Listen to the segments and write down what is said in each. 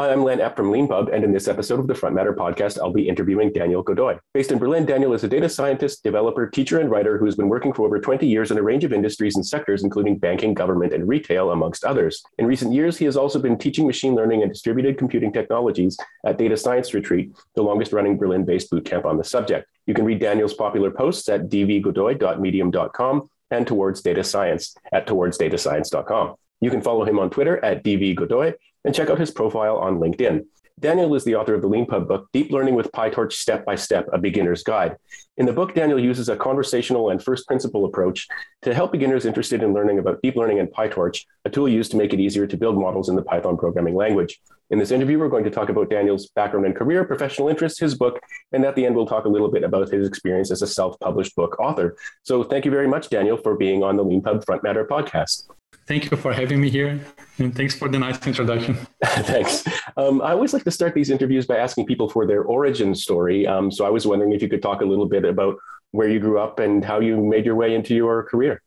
Hi, I'm Len Epp from LeanPub, and in this episode of the Front Matter podcast, I'll be interviewing Daniel Godoy. Based in Berlin, Daniel is a data scientist, developer, teacher, and writer who has been working for over 20 years in a range of industries and sectors, including banking, government, and retail, amongst others. In recent years, he has also been teaching machine learning and distributed computing technologies at Data Science Retreat, the longest running Berlin based bootcamp on the subject. You can read Daniel's popular posts at dvgodoy.medium.com and Towards Data Science at towardsdatascience.com. You can follow him on Twitter at dvgodoy and check out his profile on LinkedIn. Daniel is the author of the LeanPub book, Deep Learning with PyTorch Step by Step, A Beginner's Guide. In the book, Daniel uses a conversational and first principle approach to help beginners interested in learning about deep learning and PyTorch, a tool used to make it easier to build models in the Python programming language. In this interview, we're going to talk about Daniel's background and career, professional interests, his book, and at the end, we'll talk a little bit about his experience as a self published book author. So thank you very much, Daniel, for being on the LeanPub Front Matter podcast. Thank you for having me here, and thanks for the nice introduction. thanks. Um, I always like to start these interviews by asking people for their origin story. Um, so I was wondering if you could talk a little bit about where you grew up and how you made your way into your career.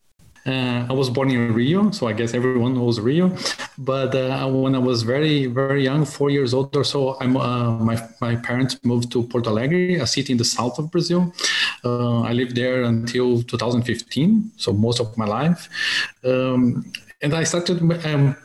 Uh, I was born in Rio, so I guess everyone knows Rio. But uh, when I was very, very young, four years old or so, uh, my, my parents moved to Porto Alegre, a city in the south of Brazil. I lived there until 2015, so most of my life. Um, and I started um,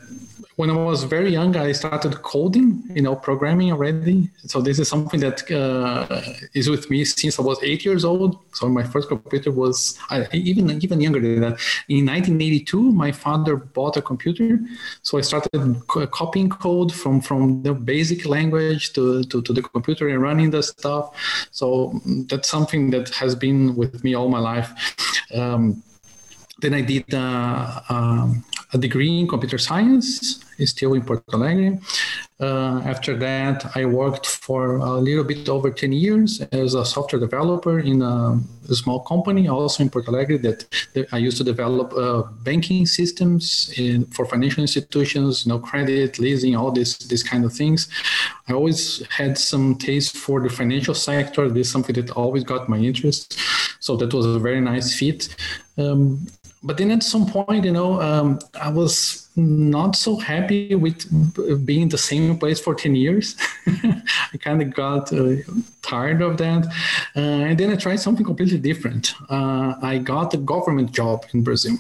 when I was very young. I started coding, you know, programming already. So this is something that uh, is with me since I was eight years old. So my first computer was even even younger than that. In 1982, my father bought a computer, so I started copying code from from the basic language to, to, to the computer and running the stuff. So that's something that has been with me all my life. Um, then I did uh, um, a degree in computer science, still in Porto Alegre. Uh, after that, I worked for a little bit over 10 years as a software developer in a, a small company, also in Porto Alegre, that, that I used to develop uh, banking systems in, for financial institutions, you know, credit, leasing, all these, these kind of things. I always had some taste for the financial sector. This is something that always got my interest. So that was a very nice fit. Um, but then at some point, you know, um, I was not so happy with being in the same place for 10 years. I kind of got uh, tired of that. Uh, and then I tried something completely different. Uh, I got a government job in Brazil.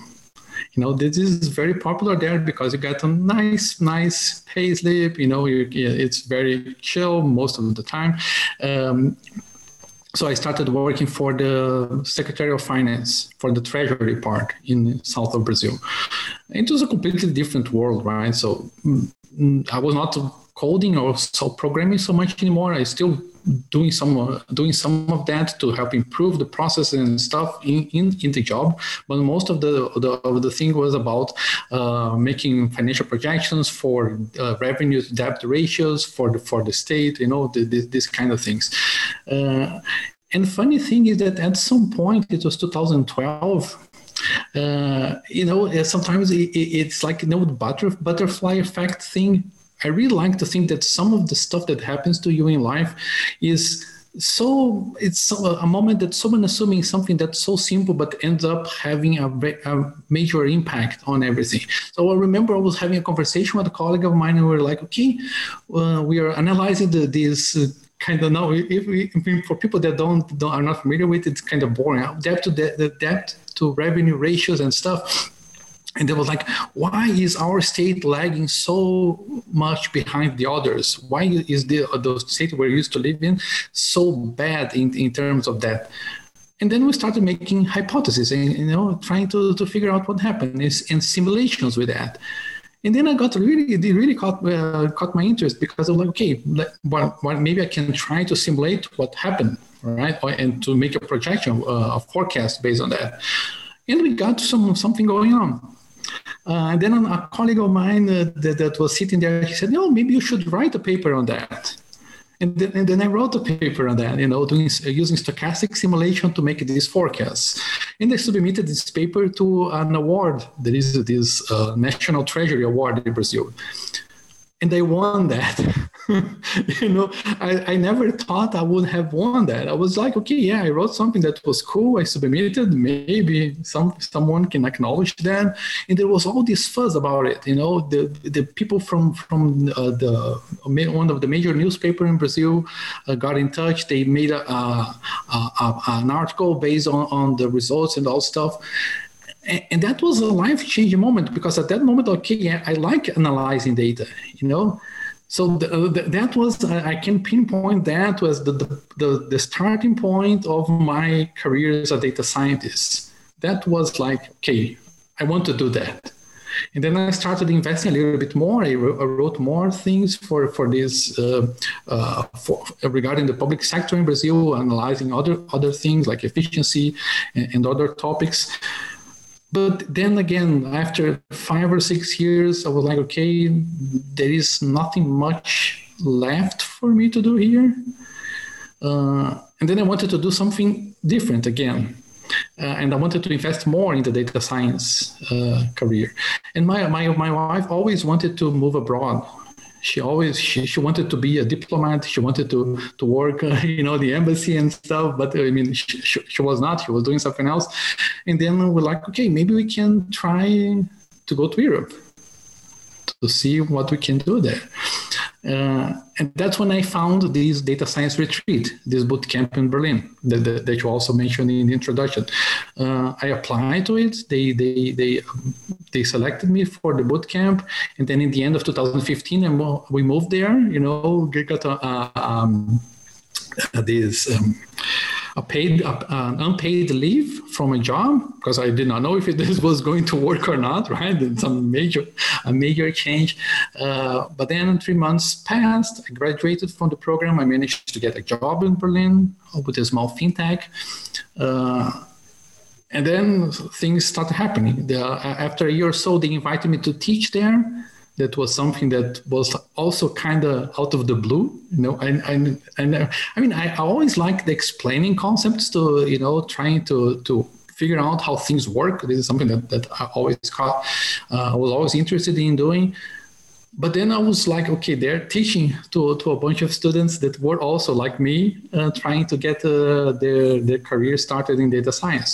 You know, this is very popular there because you get a nice, nice pay slip. You know, you, it's very chill most of the time. Um, so I started working for the Secretary of Finance for the Treasury part in south of Brazil. It was a completely different world, right? So mm, I was not coding or so programming so much anymore. I still doing some doing some of that to help improve the process and stuff in, in, in the job. But most of the the, of the thing was about uh, making financial projections for uh, revenue debt ratios for the for the state. You know, the, the, this kind of things. Uh, and funny thing is that at some point it was 2012 uh, you know sometimes it, it's like you know the butter, butterfly effect thing I really like to think that some of the stuff that happens to you in life is so it's a moment that someone assuming something that's so simple but ends up having a, a, major impact on everything. So i remember i was having a conversation with a colleague of mine and we were like okay uh, we are analyzing the, this uh, kind of now if, we, for people that don't, don't, are not familiar with it, it's kind of boring. Debt to the debt to revenue ratios and stuff and they was like why is our state lagging so much behind the others why is the, the state we're used to live in so bad in, in terms of that and then we started making hypotheses and you know trying to, to figure out what happened is in simulations with that and then I got really, it really caught uh, caught my interest because I was like, okay, well, well, maybe I can try to simulate what happened, right, and to make a projection, uh, a forecast based on that. And we got some something going on. Uh, and then a colleague of mine uh, that, that, was sitting there, he said, "No, maybe you should write a paper on that." And then, and then I wrote a paper on that, you know, doing uh, using stochastic simulation to make these forecasts. And I submitted this paper to an award. There is this uh, National Treasury Award in Brazil, and I won that. you know, I, I never thought I would have won that. I was like, okay, yeah, I wrote something that was cool. I submitted. Maybe some someone can acknowledge that. And there was all this fuzz about it. You know, the the people from from uh, the one of the major newspaper in Brazil uh, got in touch. They made a, a, a, an article based on, on the results and all stuff and that was a life changing moment because at that moment okay yeah, i like analyzing data you know so the, uh, the, that was I can pinpoint that was the, the, the starting point of my career as a data scientist. That was like okay, I want to do that. And then I started investing a little bit more. I wrote more things for for this uh, uh, for, regarding the public sector in Brazil, analyzing other other things like efficiency and, and other topics but then again after five or six years i was like okay there is nothing much left for me to do here. Uh, and then i wanted to do something different again. Uh, and i wanted to invest more in the data science uh, career. And my, my, my wife always wanted to move abroad she always she, she wanted to be a diplomat she wanted to to work uh, you know the embassy and stuff but i mean she, she, she, was not she was doing something else. And then we're like okay maybe we can try to go to europe to see what we can do there uh, and that's when I found this data science retreat, this boot camp in Berlin that, that, that you also mentioned in the introduction. Uh, I applied to it. They they they they selected me for the boot camp, and then in the end of 2015, and we moved there. You know, got a, um, this. Um, a paid an unpaid leave from a job because I did not know if this was going to work or not. Right, and some major a major change. Uh, but then three months passed. I graduated from the program. I managed to get a job in Berlin with a small fintech. Uh, and then things started happening. The, after a year or so, they invited me to teach there that was something that was also kind of out of the blue you know and and, and i mean I, I always like the explaining concepts to you know trying to to figure out how things work. This is something that, that i always caught uh, i was always interested in doing. But then i was like okay they're teaching to, to a bunch of students that were also like me uh, trying to get uh, their, their career started in data science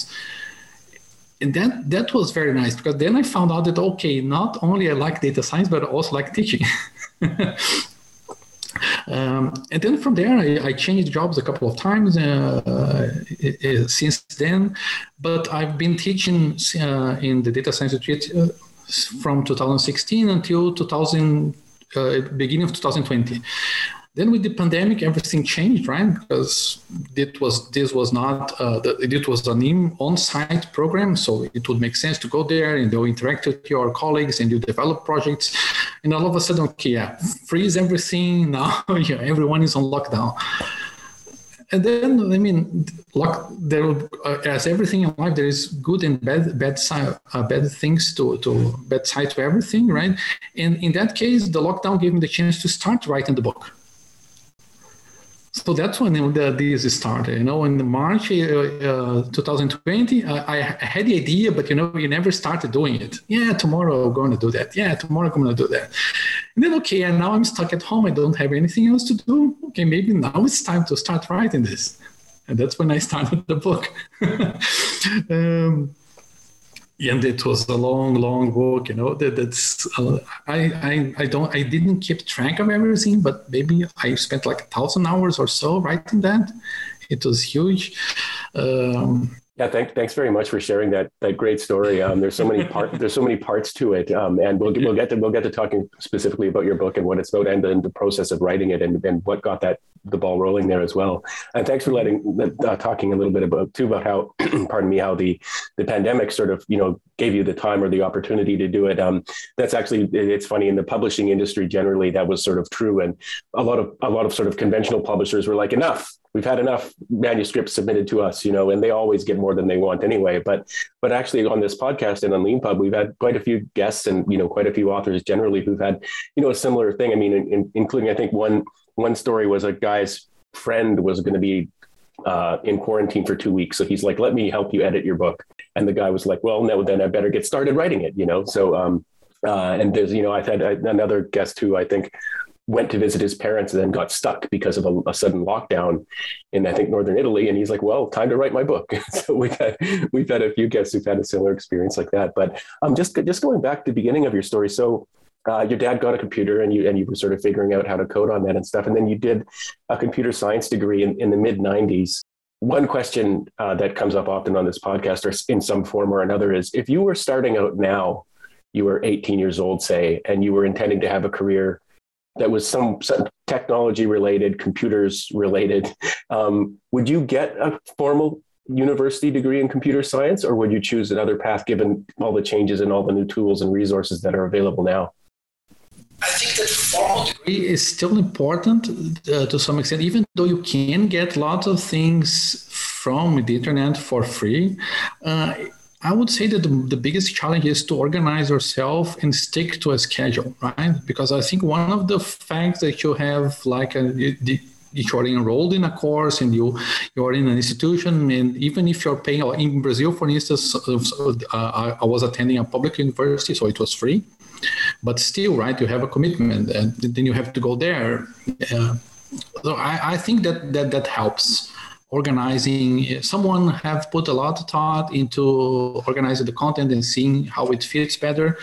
and that that was very nice because then I found out that okay, not only I like data science, but I also like teaching. um, and then from there, I, I, changed jobs a couple of times uh, uh, since then. But I've been teaching uh, in the data science retreat uh, from 2016 until 2000, uh, beginning of 2020. Then with the pandemic, everything changed, right? Because it was this was not uh, the, it was an on-site program, so it would make sense to go there and you interact with your colleagues and you develop projects. And all of a sudden, okay, yeah, freeze everything now. yeah, everyone is on lockdown. And then, I mean, lock, there, uh, as everything in life, there is good and bad, bad side, uh, bad things to, to bad side to everything, right? And in that case, the lockdown gave me the chance to start writing the book so that's when the, this started. You know, in March uh, uh, 2020, I, I, had the idea, but you know, you never started doing it. Yeah, tomorrow I'm going to do that. Yeah, tomorrow I'm going to do that. And then, okay, and now I'm stuck at home. I don't have anything else to do. Okay, maybe now it's time to start writing this. And that's when I started the book. um, and it was a long, long walk. You know, that, that's uh, I, I I don't I didn't keep track of everything, but maybe I spent like a thousand hours or so writing that. It was huge. Um, yeah, thank, thanks very much for sharing that that great story. Um, there's so many part there's so many parts to it, um, and we'll we'll get to we'll get to talking specifically about your book and what it's about, and then the process of writing it, and, and what got that the ball rolling there as well. And thanks for letting uh, talking a little bit about too about how pardon me how the the pandemic sort of you know gave you the time or the opportunity to do it. Um, that's actually it's funny in the publishing industry generally that was sort of true, and a lot of a lot of sort of conventional publishers were like enough we've had enough manuscripts submitted to us, you know, and they always get more than they want anyway. But but actually on this podcast and on LeanPub, we've had quite a few guests and you know quite a few authors generally who've had you know a similar thing. I mean, in, in, including I think one one story was a guy's friend was going to be uh, in quarantine for two weeks, so he's like, "Let me help you edit your book," and the guy was like, "Well, no, then I better get started writing it," you know. So um, uh, and there's you know I've had another guest who I think went to visit his parents and then got stuck because of a, a, sudden lockdown in I think northern Italy. And he's like, "Well, time to write my book." so we've had we've had a few guests who've had a similar experience like that. But um, just just going back to the beginning of your story, so. Uh, your dad got a computer and you and you were sort of figuring out how to code on that and stuff and then you did a computer science degree in, in the mid 90s one question uh, that comes up often on this podcast or in some form or another is if you were starting out now you were 18 years old say and you were intending to have a career that was some, some technology related, computers related, um, would you get a formal university degree in computer science, or would you choose another path given all the changes and all the new tools and resources that are available now? Formal degree is still important uh, to some extent, even though you can get lots of things from the internet for free. Uh, I would say that the, the, biggest challenge is to organize yourself and stick to a schedule, right? Because I think one of the facts that you have, like, a, the, if you're enrolled in a course and you you're in an institution, and even if you're paying, in Brazil, for instance, uh, I was attending a public university, so it was free, but still, right? You have a commitment, and then you have to go there. Uh, so I, I think that that that helps organizing someone have put a lot of thought into organizing the content and seeing how it fits better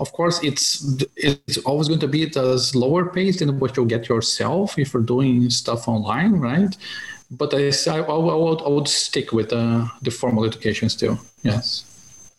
of course it's it's always going to be at a slower pace than what you'll get yourself if you're doing stuff online right but i i, I, would, I would stick with uh, the formal education still yes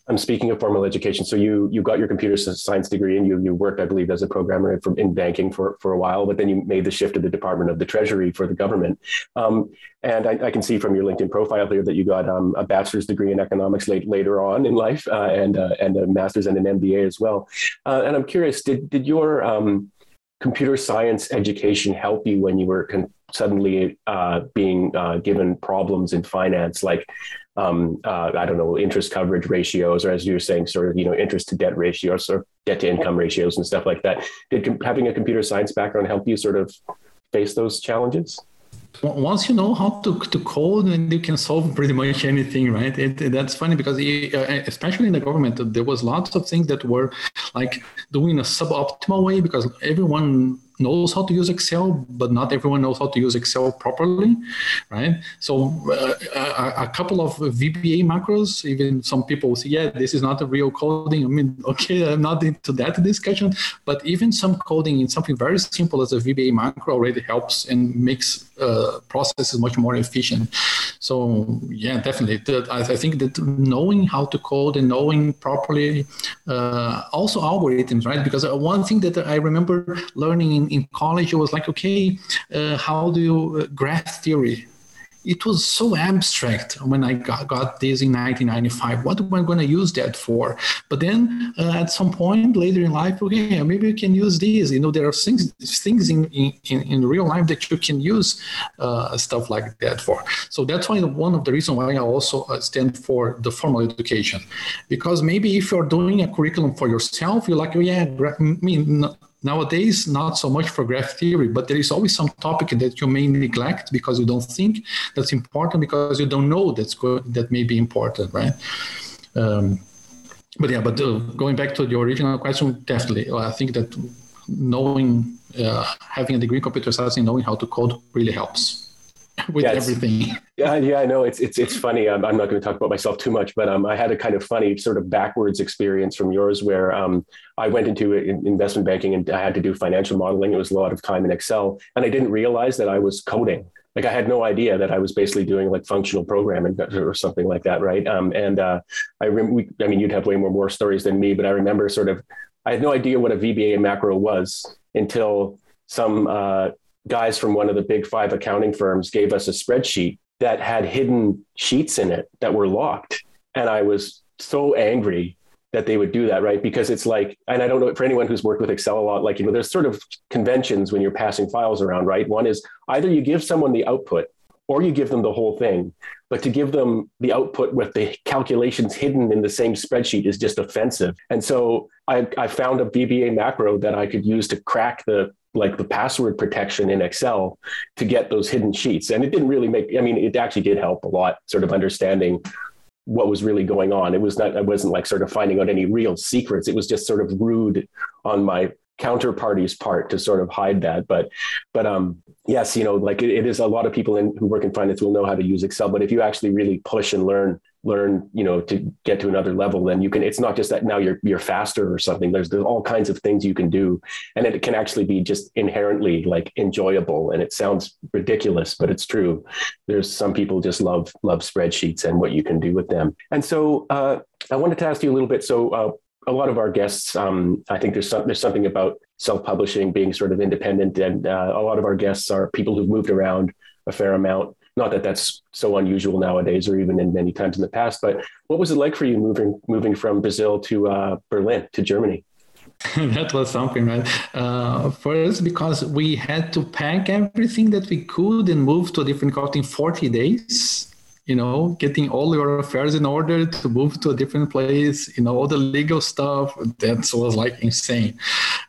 I'm speaking of formal education. So you you got your computer science degree and you you worked, I believe, as a programmer in banking for for a while, but then you made the shift to the Department of the Treasury for the government. Um, and I, I, can see from your LinkedIn profile here that you got um, a bachelor's degree in economics late, later on in life, uh, and uh, and a master's and an MBA as well. Uh, and I'm curious, did did your um, computer science education help you when you were con- suddenly uh, being uh, given problems in finance, like um, uh, I don't know, interest coverage ratios, or as you were saying, sort of, you know, interest to debt ratios or debt to income ratios and stuff like that. Did com- having a computer science background help you sort of face those challenges? once you know how to, to code and you can solve pretty much anything right it, it, that's funny because it, uh, especially in the government there was lots of things that were like doing a suboptimal way because everyone knows how to use Excel, but not everyone knows how to use Excel properly, right? So uh, a, a, couple of VBA macros, even some people say, yeah, this is not a real coding. I mean, okay, I'm not into that discussion, but even some coding in something very simple as a VBA macro already helps and makes uh, processes much more efficient. So yeah, definitely. I, I think that knowing how to code and knowing properly, uh, also algorithms, right? Because uh, one thing that I remember learning in in, college, was like, okay, uh, how do you uh, graph theory? It was so abstract when I got, got this in 1995. What am I going to use that for? But then uh, at some point later in life, okay, maybe you can use these. You know, there are things things in, in, in real life that you can use uh, stuff like that for. So that's why one of the reasons why I also uh, stand for the formal education, because maybe if you're doing a curriculum for yourself, you're like, oh yeah, I mean, Nowadays, not so much for graph theory, but there is always some topic that you may neglect because you don't think that's important because you don't know that's go- that may be important, right? Um, but yeah, but uh, going back to the original question, definitely, I think that knowing, uh, having a degree in computer science and knowing how to code really helps with yeah, everything. Yeah, yeah, I know. It's it's it's funny. I'm, I'm not going to talk about myself too much, but um, I had a kind of funny sort of backwards experience from yours, where um, I went into investment banking and I had to do financial modeling. It was a lot of time in Excel, and I didn't realize that I was coding. Like I had no idea that I was basically doing like functional programming or something like that, right? Um, and uh, I, rem- we, I mean, you'd have way more more stories than me, but I remember sort of, I had no idea what a VBA macro was until some uh, guys from one of the big five accounting firms gave us a spreadsheet that had hidden sheets in it that were locked. And I was so angry that they would do that, right? Because it's like, and I don't know for anyone who's worked with Excel a lot, like, you know, there's sort of conventions when you're passing files around, right? One is either you give someone the output or you give them the whole thing. But to give them the output with the calculations hidden in the same spreadsheet is just offensive. And so I, I found a VBA macro that I could use to crack the like the password protection in Excel to get those hidden sheets. And it didn't really make, I mean, it actually did help a lot, sort of understanding what was really going on. It was not, I wasn't like sort of finding out any real secrets. It was just sort of rude on my counterparty's part to sort of hide that. But but um yes, you know, like it, it is a lot of people in, who work in finance will know how to use Excel. But if you actually really push and learn learn you know to get to another level then you can it's not just that now you're you're faster or something. There's there's all kinds of things you can do. And it can actually be just inherently like enjoyable. And it sounds ridiculous but it's true. There's some people just love love spreadsheets and what you can do with them. And so uh, i wanted to ask you a little bit. So uh, a lot of our guests, um, I think there's some, there's something about self-publishing being sort of independent, and uh, a lot of our guests are people who've moved around a fair amount. Not that that's so unusual nowadays, or even in many times in the past. But what was it like for you moving moving from Brazil to uh, Berlin to Germany? that was something, right? Uh, first, because we had to pack everything that we could and move to a different country in 40 days you know, getting all your affairs in order to move to a different place, you know, all the legal stuff. That was like insane.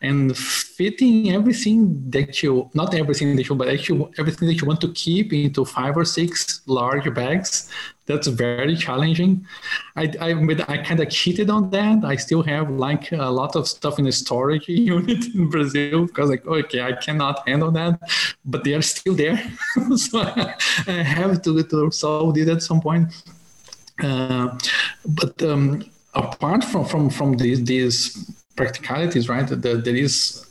And fitting everything that you, not everything that you, but actually everything that you want to keep into five or six large bags that's very challenging. I I, I kind of cheated on that. I still have like a lot of stuff in the storage unit in Brazil because like okay, I cannot handle that, but they are still there, so I have to, to solve it at some point. Uh, but um, apart from from from these these practicalities, right? There, there is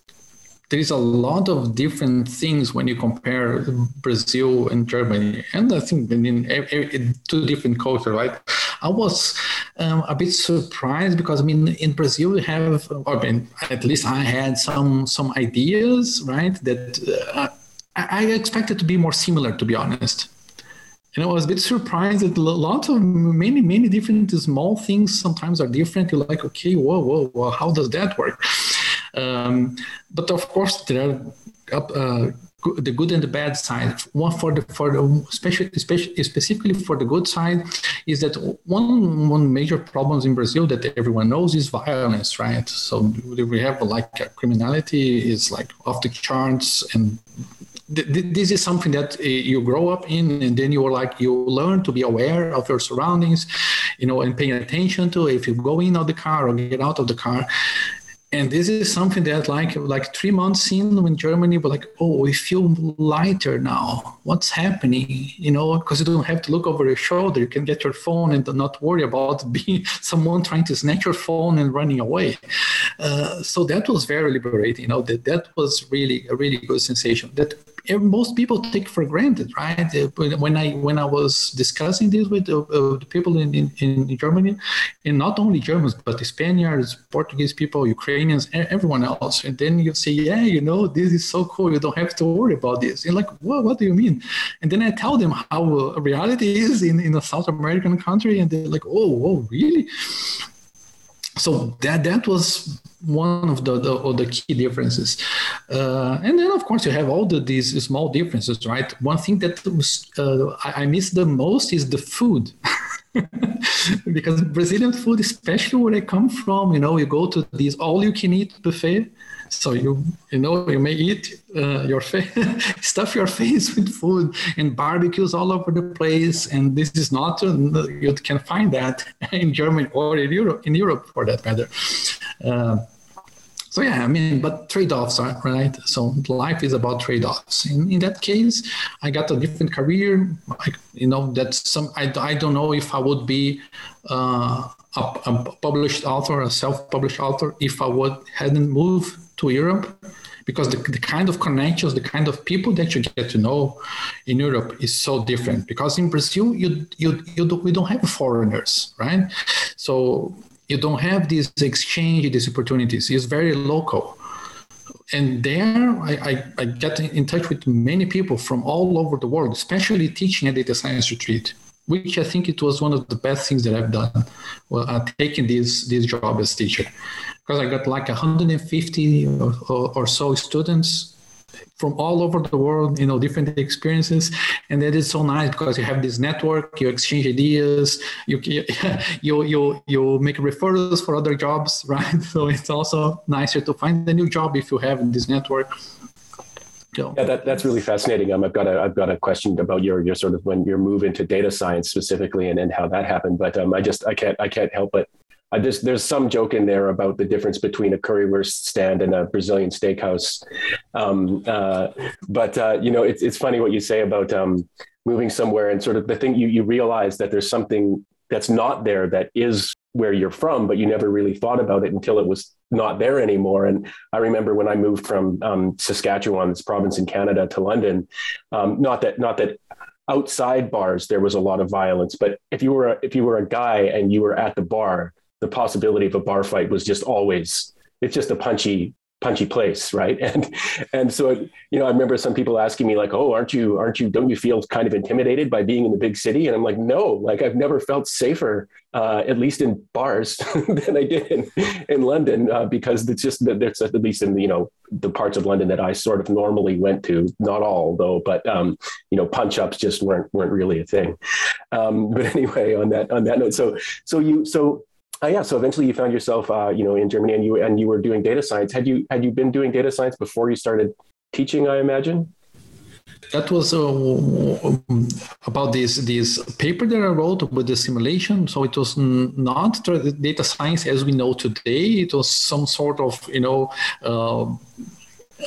there is a lot of different things when you compare Brazil and Germany, and I think in, two different cultures, right? I was um, a bit surprised because I mean, in Brazil we have, I mean, at least I had some some ideas, right? That uh, I expected to be more similar, to be honest. And I was a bit surprised that a lot of many many different small things sometimes are different. You're like, okay, whoa, whoa, whoa, how does that work? Um, but of course, there are uh, the good and the bad side. One for the for the especially, especially specifically for the good side is that one one major problems in Brazil that everyone knows is violence, right? So we have like criminality is like off the charts and this is something that uh, you grow up in and then you're like you learn to be aware of your surroundings you know and paying attention to if you go in of the car or get out of the car and this is something that like like three months in when germany were like oh we feel lighter now. What's happening? You know because you don't have to look over your shoulder. You can get your phone and not worry about being someone trying to snatch your phone and running away. Uh, so that was very liberating. You know that that was really a really good sensation. That most people take for granted, right? Uh, when I when I was discussing this with uh, uh, the people in, in, in Germany, and not only Germans but the Spaniards, Portuguese people, Ukrainians, everyone else, and then you say, yeah, you know, this is so cool. You don't have to worry about this. And like, what? What do you mean? And then I tell them how reality is in in a South American country, and they're like, oh, oh, really? So that that was one of the, the, the key differences. Uh, and then of course you have all the, these small differences right? One thing that was, uh, I, I miss the most is the food because brazilian food especially where i come from you know you go to these all you can eat buffet so you you know you may eat uh, your face, stuff your face with food and barbecues all over the place, and this is not uh, you can find that in Germany or in Europe in Europe for that matter. Uh, so yeah, I mean, but trade-offs are right. So life is about trade-offs. In, in that case, I got a different career. I, you know, that's some. I, I don't know if I would be uh, a, a, published author, a self-published author, if I would hadn't moved to Europe because the, the kind of connections, the kind of people that you get to know in Europe is so different. Because in Brazil, you you you do, we don't have foreigners, right? So you don't have these exchange, these opportunities. It's very local. And there, I, I, I get in touch with many people from all over the world, especially teaching a data science retreat which I think it was one of the best things that I've done, well, uh, taking this this job as teacher, because I got like 150 or, or, or, so students from all over the world, you know, different experiences, and that is so nice because you have this network, you exchange ideas, you you you you make referrals for other jobs, right? So it's also nicer to find a new job if you have this network. Yeah, that, that's really fascinating. Um, I've got a I've got a question about your your sort of when your move into data science specifically and, and how that happened. But um, I just I can't I can't help but I just there's some joke in there about the difference between a currywurst stand and a Brazilian steakhouse. Um, uh, but uh, you know, it's it's funny what you say about um, moving somewhere and sort of the thing you you realize that there's something that's not there that is where you're from, but you never really thought about it until it was not there anymore. And I remember when I moved from um, Saskatchewan, this province in Canada, to London. Um, not that not that outside bars there was a lot of violence, but if you were a, if you were a guy and you were at the bar, the possibility of a bar fight was just always it's just a punchy punchy place right? And and so you know i remember some people asking me like oh aren't you aren't you don't you feel kind of intimidated by being in the big city? And i'm like no like i've never felt safer uh, at least in bars than i did in, in london uh, because it's just that there's at least in you know the parts of london that i sort of normally went to not all though but um, you know punch ups just weren't weren't really a thing. Um, but anyway on that on that note so so you so uh, yeah, so eventually you found yourself, uh, you know, in Germany, and you and you were doing data science. Had you had you been doing data science before you started teaching? I imagine. That was uh, about this this paper that I wrote with the simulation. So it was not data science as we know today. It was some sort of you know. Uh,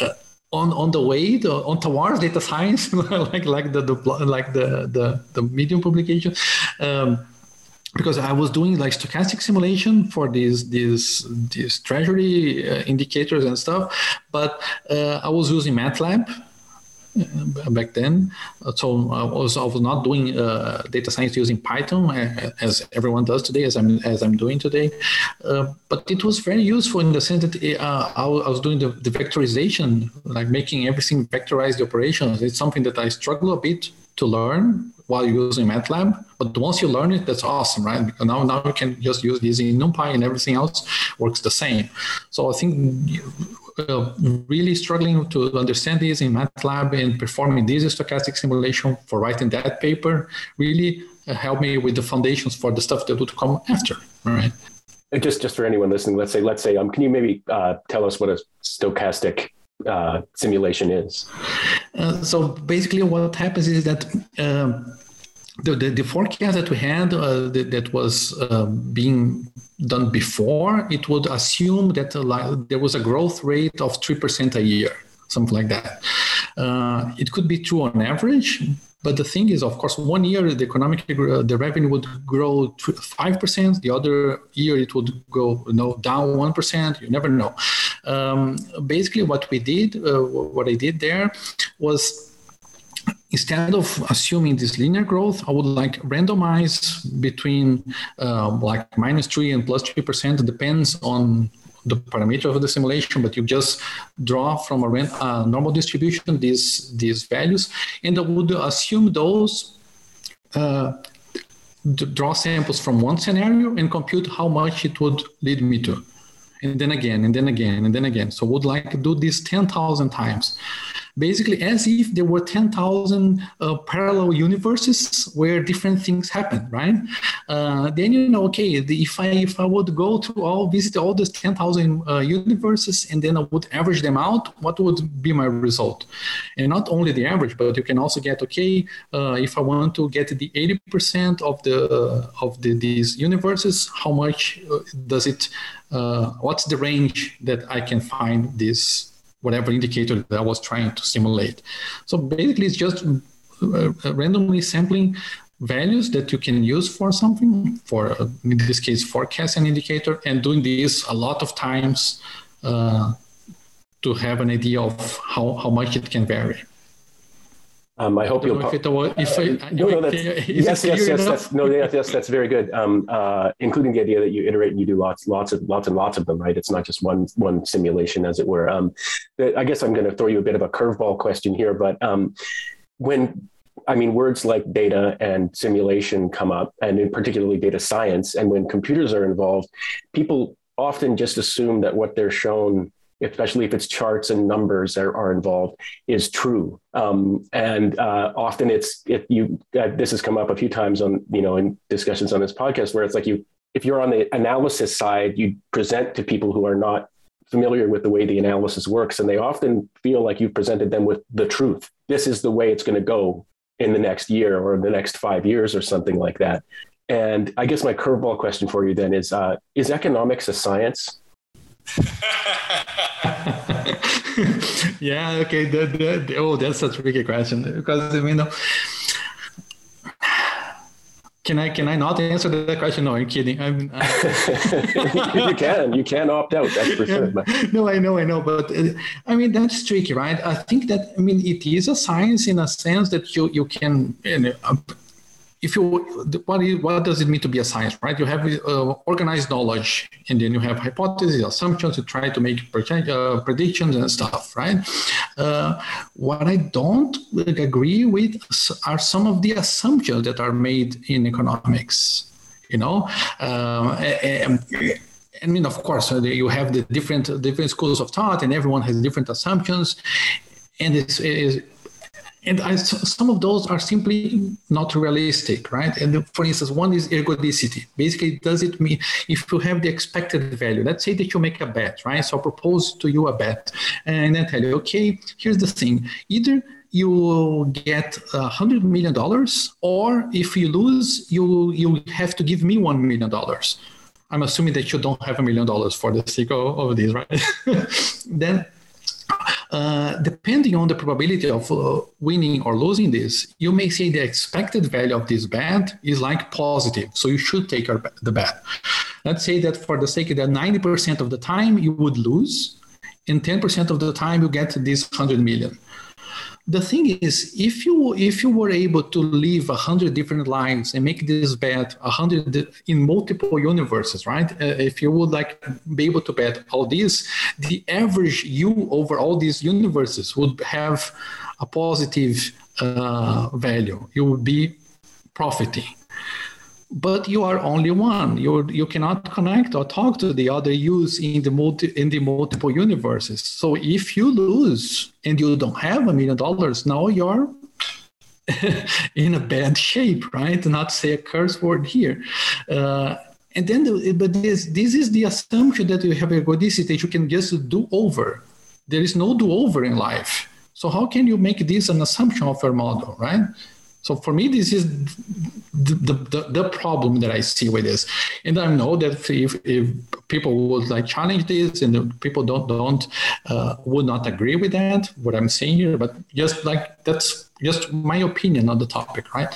uh on on the way to, on towards data science like like the, the like the the, the medium publication um, because I was doing like stochastic simulation for these these these treasury uh, indicators and stuff, but uh, I was using MATLAB uh, back then. So I was, I was not doing uh, data science using Python uh, as everyone does today, as I'm as I'm doing today. Uh, but it was very useful in the sense that it, uh, I, was doing the, the, vectorization, like making everything vectorize the operations. It's something that I struggle a bit to learn while using MATLAB. But once you learn it, that's awesome, right? Because now, now you can just use this in NumPy and everything else works the same. So I think uh, really struggling to understand this in MATLAB and performing this stochastic simulation for writing that paper really uh, helped me with the foundations for the stuff that would come after, right? Just, just for anyone listening, let's say, let's say, um, can you maybe uh, tell us what a stochastic uh, simulation is? Uh, so basically, what happens is that um, the, the, the, forecast that we had uh, that, that, was uh, being done before, it would assume that uh, there was a growth rate of 3% a year, something like that. Uh, it could be true on average, but the thing is, of course, one year the economic the revenue would grow five percent. The other year it would go you know down one percent. You never know. Um, basically, what we did, uh, what I did there, was instead of assuming this linear growth, I would like randomize between uh, like minus three and plus three percent. Depends on the parameter of the simulation, but you just draw from a uh, normal distribution these these values, and I would assume those. Uh, draw samples from one scenario and compute how much it would lead me to and then again and then again and then again. So would like to do this 10,000 times basically as if there were 10,000 uh, parallel universes where different things happen, right? Uh, then you know, okay, the, if I if I would go to all visit all these 10,000 uh, universes and then I would average them out, what would be my result? And not only the average, but you can also get okay, uh, if I want to get the 80% of the of the, these universes, how much uh, does it? Uh, what's the range that I can find this whatever indicator that I was trying to simulate. So basically, it's just uh, randomly sampling values that you can use for something, for uh, in this case, forecast an indicator, and doing this a lot of times uh, to have an idea of how, how much it can vary. Um, I hope you'll. If it, if I, no, no, that's, yes, yes, yes, that's, no, yes, yes, that's very good. Um, uh, including the idea that you iterate and you do lots, lots of, lots and lots of them, right? It's not just one, one simulation, as it were. Um, I guess I'm going to throw you a bit of a curveball question here, but um, when I mean, words like data and simulation come up, and in particularly data science, and when computers are involved, people often just assume that what they're shown especially if it's charts and numbers are, are involved, is true. Um, and uh, often it's if you uh, this has come up a few times on you know in discussions on this podcast where it's like you if you're on the analysis side, you present to people who are not familiar with the way the analysis works, and they often feel like you've presented them with the truth. This is the way it's going to go in the next year or the next five years or something like that. And I guess my curveball question for you then is: uh, Is economics a science? yeah. Okay. The, the, oh, that's a tricky question because I mean. Can I can I not answer that question? No, I'm kidding. I'm, I'm... you can you can opt out. That's for sure. No, I know, I know, but uh, I mean that's tricky, right? I think that I mean it is a science in a sense that you you can. You know, if you what, is, what does it mean to be a science right? You have uh, organized knowledge and then you have hypotheses assumptions you try to make uh, predictions and stuff right? Uh, what i don't agree with are some of the assumptions that are made in economics you know? Um, and, I mean, of course, uh, you have the different different schools of thought, and everyone has different assumptions, and it's, it's and I, some of those are simply not realistic, right? And for instance, one is ergodicity. Basically, does it mean if you have the expected value? Let's say that you make a bet, right? So I propose to you a bet, and I tell you, okay, here's the thing: either you get a hundred million dollars, or if you lose, you you have to give me one million dollars. I'm assuming that you don't have a million dollars for the sake of, of this, right? then uh, depending on the probability of uh, winning or losing this, you may say the expected value of this bet is like positive. So you should take the bet. Let's say that for the sake of that 90% of the time you would lose, and 10% of the time you get this 100 million the thing is if you if you were able to live a hundred different lives and make this bet a hundred in multiple universes right? Uh, if you would like be able to bet all these the average you over all these universes would have a positive uh, value. You would be profiting but you are only one. You you cannot connect or talk to the other yous in the multi in the multiple universes. So if you lose and you don't have a million dollars, now you're in a bad shape, right? Not say a curse word here. Uh, and then, the, but this this is the assumption that you have ergodicity that you can just do over. There is no do over in life. So how can you make this an assumption of your model, right? So for me, this is the, the, the, problem that I see with this. And I know that if, if people would like challenge this and people don't don't uh, would not agree with that, what I'm saying here, but just like that's just my opinion on the topic, right?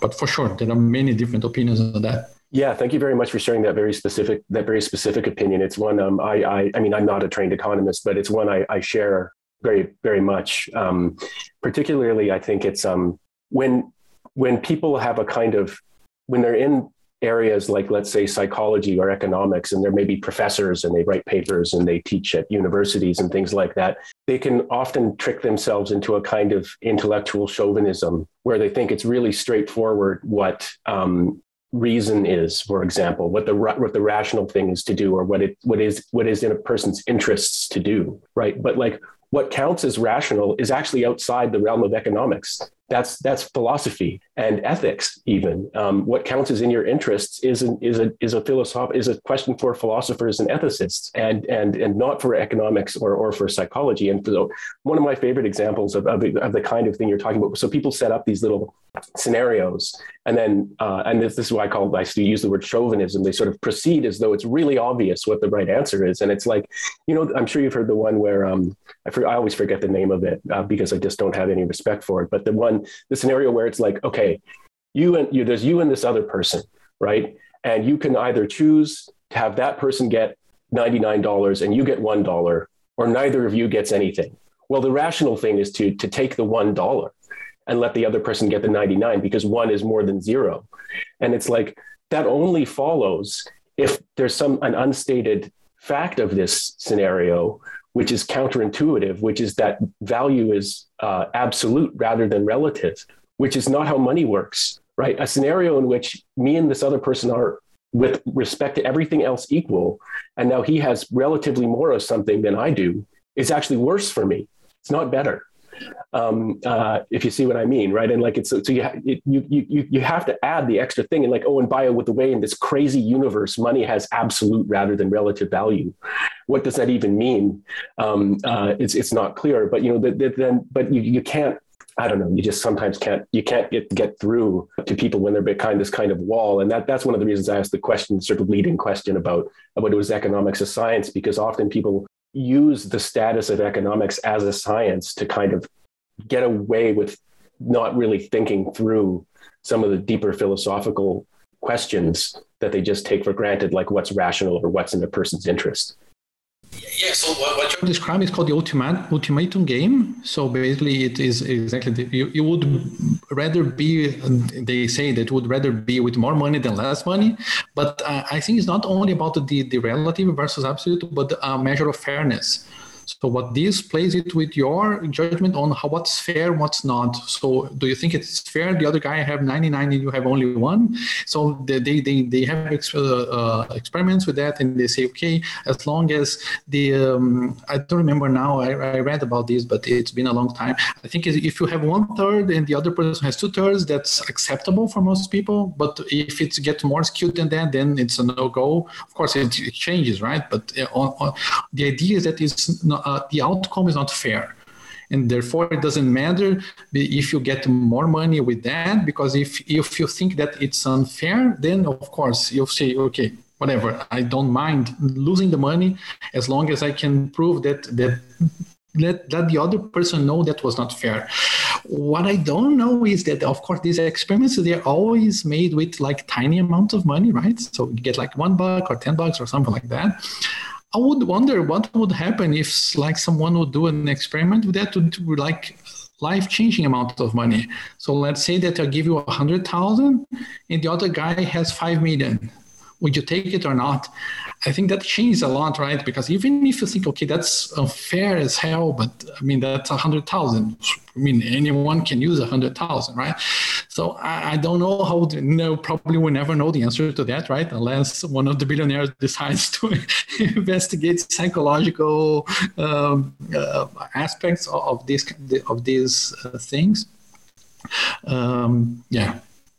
But for sure, there are many different opinions on that. Yeah, thank you very much for sharing that very specific that very specific opinion. It's one um, I, I I mean I'm not a trained economist, but it's one I, I share very very much. Um, particularly, I think it's um when when people have a kind of when they're in areas like let's say psychology or economics and there may be professors and they write papers and they teach at universities and things like that they can often trick themselves into a kind of intellectual chauvinism where they think it's really straightforward what um, reason is for example what the what the rational thing is to do or what it what is what is in a person's interests to do right? But like what counts as rational is actually outside the realm of economics that's that's philosophy and ethics even. Um, what counts as in your interests is an, is a is a philosoph- is a question for philosophers and ethicists and and and not for economics or or for psychology. And one of my favorite examples of, of, of the kind of thing you're talking about so people set up these little scenarios and then uh, and this, this is why I call I use the word chauvinism. They sort of proceed as though it's really obvious what the right answer is. And it's like you know I'm sure you've heard the one where um, I, for, I always forget the name of it uh, because I just don't have any respect for it but the one the scenario where it's like, okay, you and you, there's you and this other person, right? And you can either choose to have that person get $99 and you get $1, or neither of you gets anything. Well, the rational thing is to, to take the $1 and let the other person get the 99 because one is more than zero. And it's like that only follows if there's some an unstated fact of this scenario which is counterintuitive, which is that value is uh, absolute rather than relative, which is not how money works, right? A scenario in which me and this other person are, with respect to everything else, equal, and now he has relatively more of something than I do, is actually worse for me. It's not better um, uh, if you see what I mean, right? And like it's so, you, it, you you you have to add the extra thing, and like oh, and bio with the way in this crazy universe, money has absolute rather than relative value. What does that even mean? Um, uh, it's it's not clear, but you know, the, the, then but you you can't I don't know, you just sometimes can't you can't get get through to people when they're behind this kind of wall. And that that's one of the reasons I asked the question, sort of leading question about about was economics a science, because often people use the status of economics as a science to kind of get away with not really thinking through some of the deeper philosophical questions that they just take for granted, like what's rational or what's in a person's interest. Yeah, so what, what you're describing is called the ultimate, ultimatum game. So basically, it is exactly the, you, you would rather be, they say that would rather be with more money than less money. But uh, I think it's not only about the, the relative versus absolute, but a measure of fairness. So what this plays it with your judgment on how what's fair, what's not. So do you think it's fair? The other guy have 99 and you have only one. So they they they, have ex- uh, uh, experiments with that and they say okay, as long as the um, I don't remember now. I, I read about this, but it's been a long time. I think if you have one third and the other person has two thirds, that's acceptable for most people. But if it gets more skewed than that, then it's a no go. Of course, it, it changes, right? But uh, on, on, the idea is that it's not uh, the outcome is not fair. And therefore it doesn't matter if you get more money with that because if if you think that it's unfair then of course you'll say okay whatever i don't mind losing the money as long as i can prove that that let, let the other person know that was not fair. What i don't know is that of course these experiments they're always made with like tiny amounts of money right? So you get like one buck or ten bucks or something like that I would wonder what would happen if like someone would do an experiment with that to like life-changing amount of money. So let's say that I give you a hundred thousand and the other guy has five million. Would you take it or not? I think that changes a lot, right? Because even if you think, okay, that's unfair as hell, but I mean, that's a hundred thousand. I mean, anyone can use a hundred thousand, right? So I, I, don't know how, to, no, probably we never know the answer to that, right? Unless one of the billionaires decides to investigate psychological um, uh, aspects of, this of these uh, things. Um, yeah.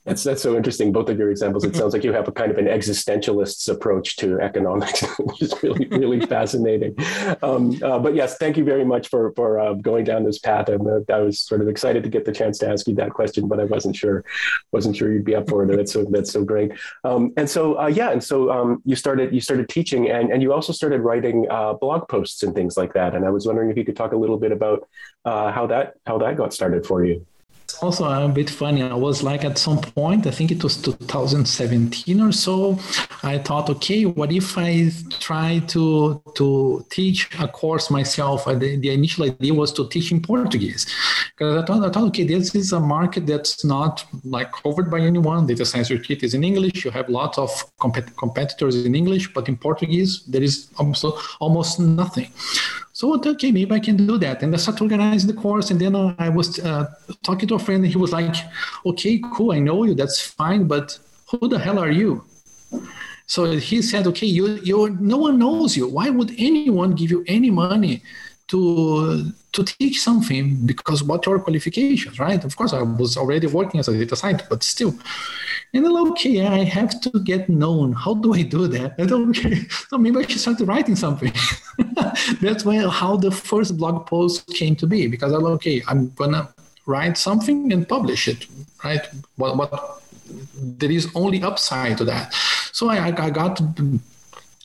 That's that's so interesting. Both of your examples. It sounds like you have a kind of an existentialist's approach to economics, which is really really fascinating. Um, uh, but yes, thank you very much for for uh, going down this path. Uh, I was sort of excited to get the chance to ask you that question, but I wasn't sure wasn't sure you'd be up for it. That's so that's so great. Um, and so uh, yeah, and so um, you started you started teaching, and and you also started writing uh, blog posts and things like that. And I was wondering if you could talk a little bit about uh, how that how that got started for you also a bit funny. I was like at some point, I think it was 2017 or so. I thought, okay, what if I try to to teach a course myself? Uh, the, the initial idea was to teach in Portuguese, because I thought, I thought, okay, this is a market that's not like covered by anyone. Data science retreat is in English. You have lots of compet- competitors in English, but in Portuguese there is almost almost nothing. So okay, maybe I can do that. And I started organizing the course. And then uh, I was uh, talking to a friend, and he was like, "Okay, cool, I know you. That's fine, but who the hell are you?" So he said, "Okay, you, you, no one knows you. Why would anyone give you any money to to teach something because what your qualifications right? Of course i was already working as a data scientist but still and then okay i have to get known. How do i do that? I don't okay so maybe i should start writing something. That's where how the first blog post came to be because i'm okay i'm gonna write something and publish it right? What what there is only upside to that. So i, I got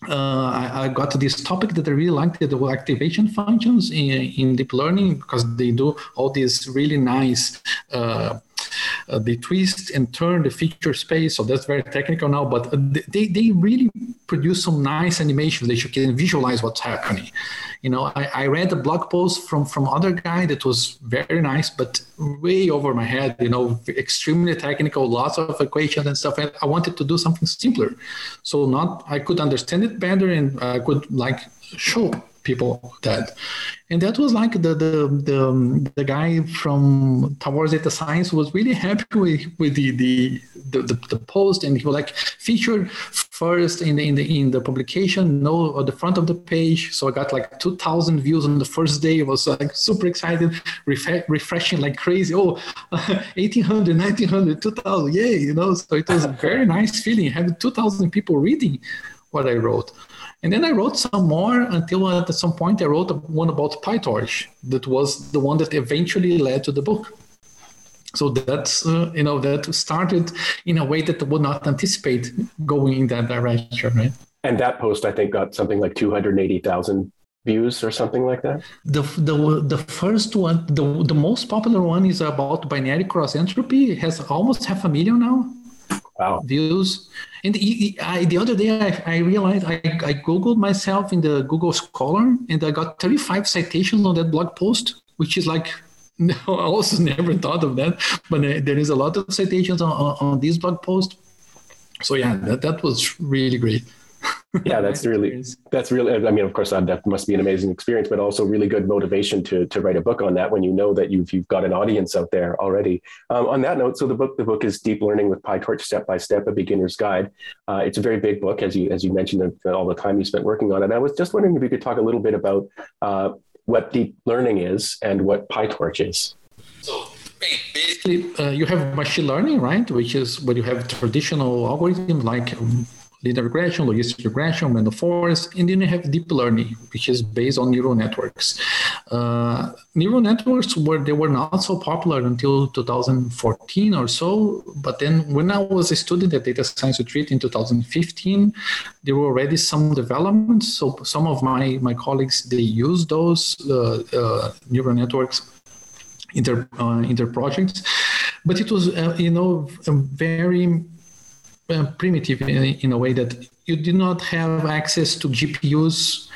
uh, I, I, got this topic that I really liked the activation functions in, in deep learning because they do all these really nice uh, uh, they twist and turn the feature space. So that's very technical now, but they, they really produce some nice animations that you can visualize what's happening. You know, I, I read a blog post from from other guy that was very nice, but way over my head. You know, extremely technical, lots of equations and stuff. And I wanted to do something simpler, so not I could understand it better and I could like show people that. And that was like the the the, the guy from towards data science was really happy with, with the, the the, the, post and he was like featured first in the in the in the publication no at the front of the page. So i got like 2000 views on the first day. It was like super excited ref- refreshing like crazy. Oh 1800 1900 2000 yay you know? So it was a very nice feeling having 2000 people reading what i wrote and then I wrote some more until at some point I wrote one about PyTorch that was the one that eventually led to the book. so that's uh, you know that started in a way that I would not anticipate going in that direction right? And that post i think got something like 280000 views or something like that? The the, the first one the, the most popular one is about binary cross entropy. It has almost half a million now wow views and I, the other day I, I realized I, I googled myself in the google scholar and i got 35 citations on that blog post which is like no, I also never thought of that, but there is a lot of citations on, on, on this blog post. So yeah, that, that was really great. yeah, that's really that's really. I mean, of course, that must be an amazing experience, but also really good motivation to to write a book on that when you know that you've you've got an audience out there already. Um, on that note, so the book the book is Deep Learning with PyTorch Step by Step: A Beginner's Guide. Uh, it's a very big book, as you as you mentioned, all the time you spent working on it. I was just wondering if you could talk a little bit about uh, what deep learning is and what PyTorch is. So basically, uh, you have machine learning, right? Which is what you have traditional algorithms like linear regression, logistic regression, random forest, and then you have deep learning, which is based on neural networks. Uh, neural networks were they were not so popular until 2014 or so, but then when I was a student at Data Science Retreat in 2015, there were already some developments. So some of my my colleagues they used those uh, uh, neural networks in their uh, projects, but it was uh, you know very Uh, primitive in, in, a way that you do not have access to GPUs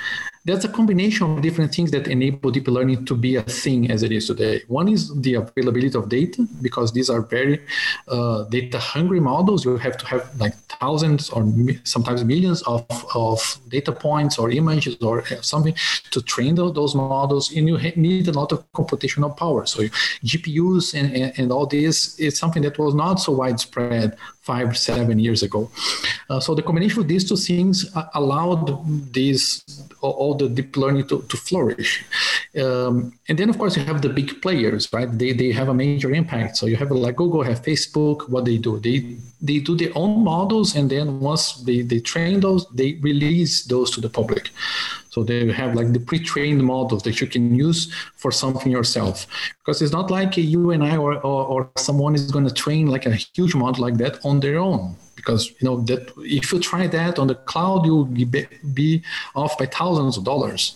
that's a combination of different things that enable deep learning to be a thing as it is today. One is the availability of data, because these are very uh, data hungry models. You have to have like thousands or sometimes millions of, of data points or images or something to train those models, and you need a lot of computational power. So GPUs and, and, and all this is something that was not so widespread five, seven years ago. Uh, so the combination of these two things allowed these all the deep learning to, to flourish. Um, and then, of course, you have the big players, right? They, they have a major impact. So you have like Google, have Facebook. What they do, they they do their own models, and then once they, they train those, they release those to the public. So they have like the pre-trained models that you can use for something yourself. Because it's not like you and I or, or, or someone is going to train like a huge model like that on their own because you know that if you try that on the cloud, you'll be off by thousands of dollars.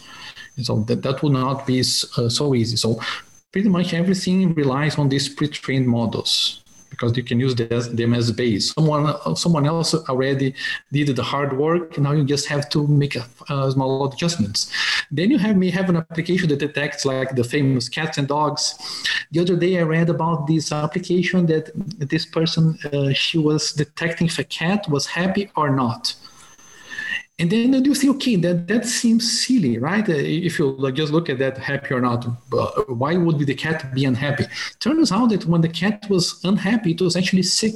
So that, that would not be uh, so easy. So pretty much everything relies on these pre-trained models because you can use them as base. Someone someone else already did the hard work. Now you just have to make a, a small adjustments. Then you have may have an application that detects like the famous cats and dogs. The other day I read about this application that this person uh, she was detecting if a cat was happy or not and then you see, okay, that, that seems silly, right? Uh, if you like, just look at that, happy or not, uh, why would the cat be unhappy? Turns out that when the cat was unhappy, it was actually sick.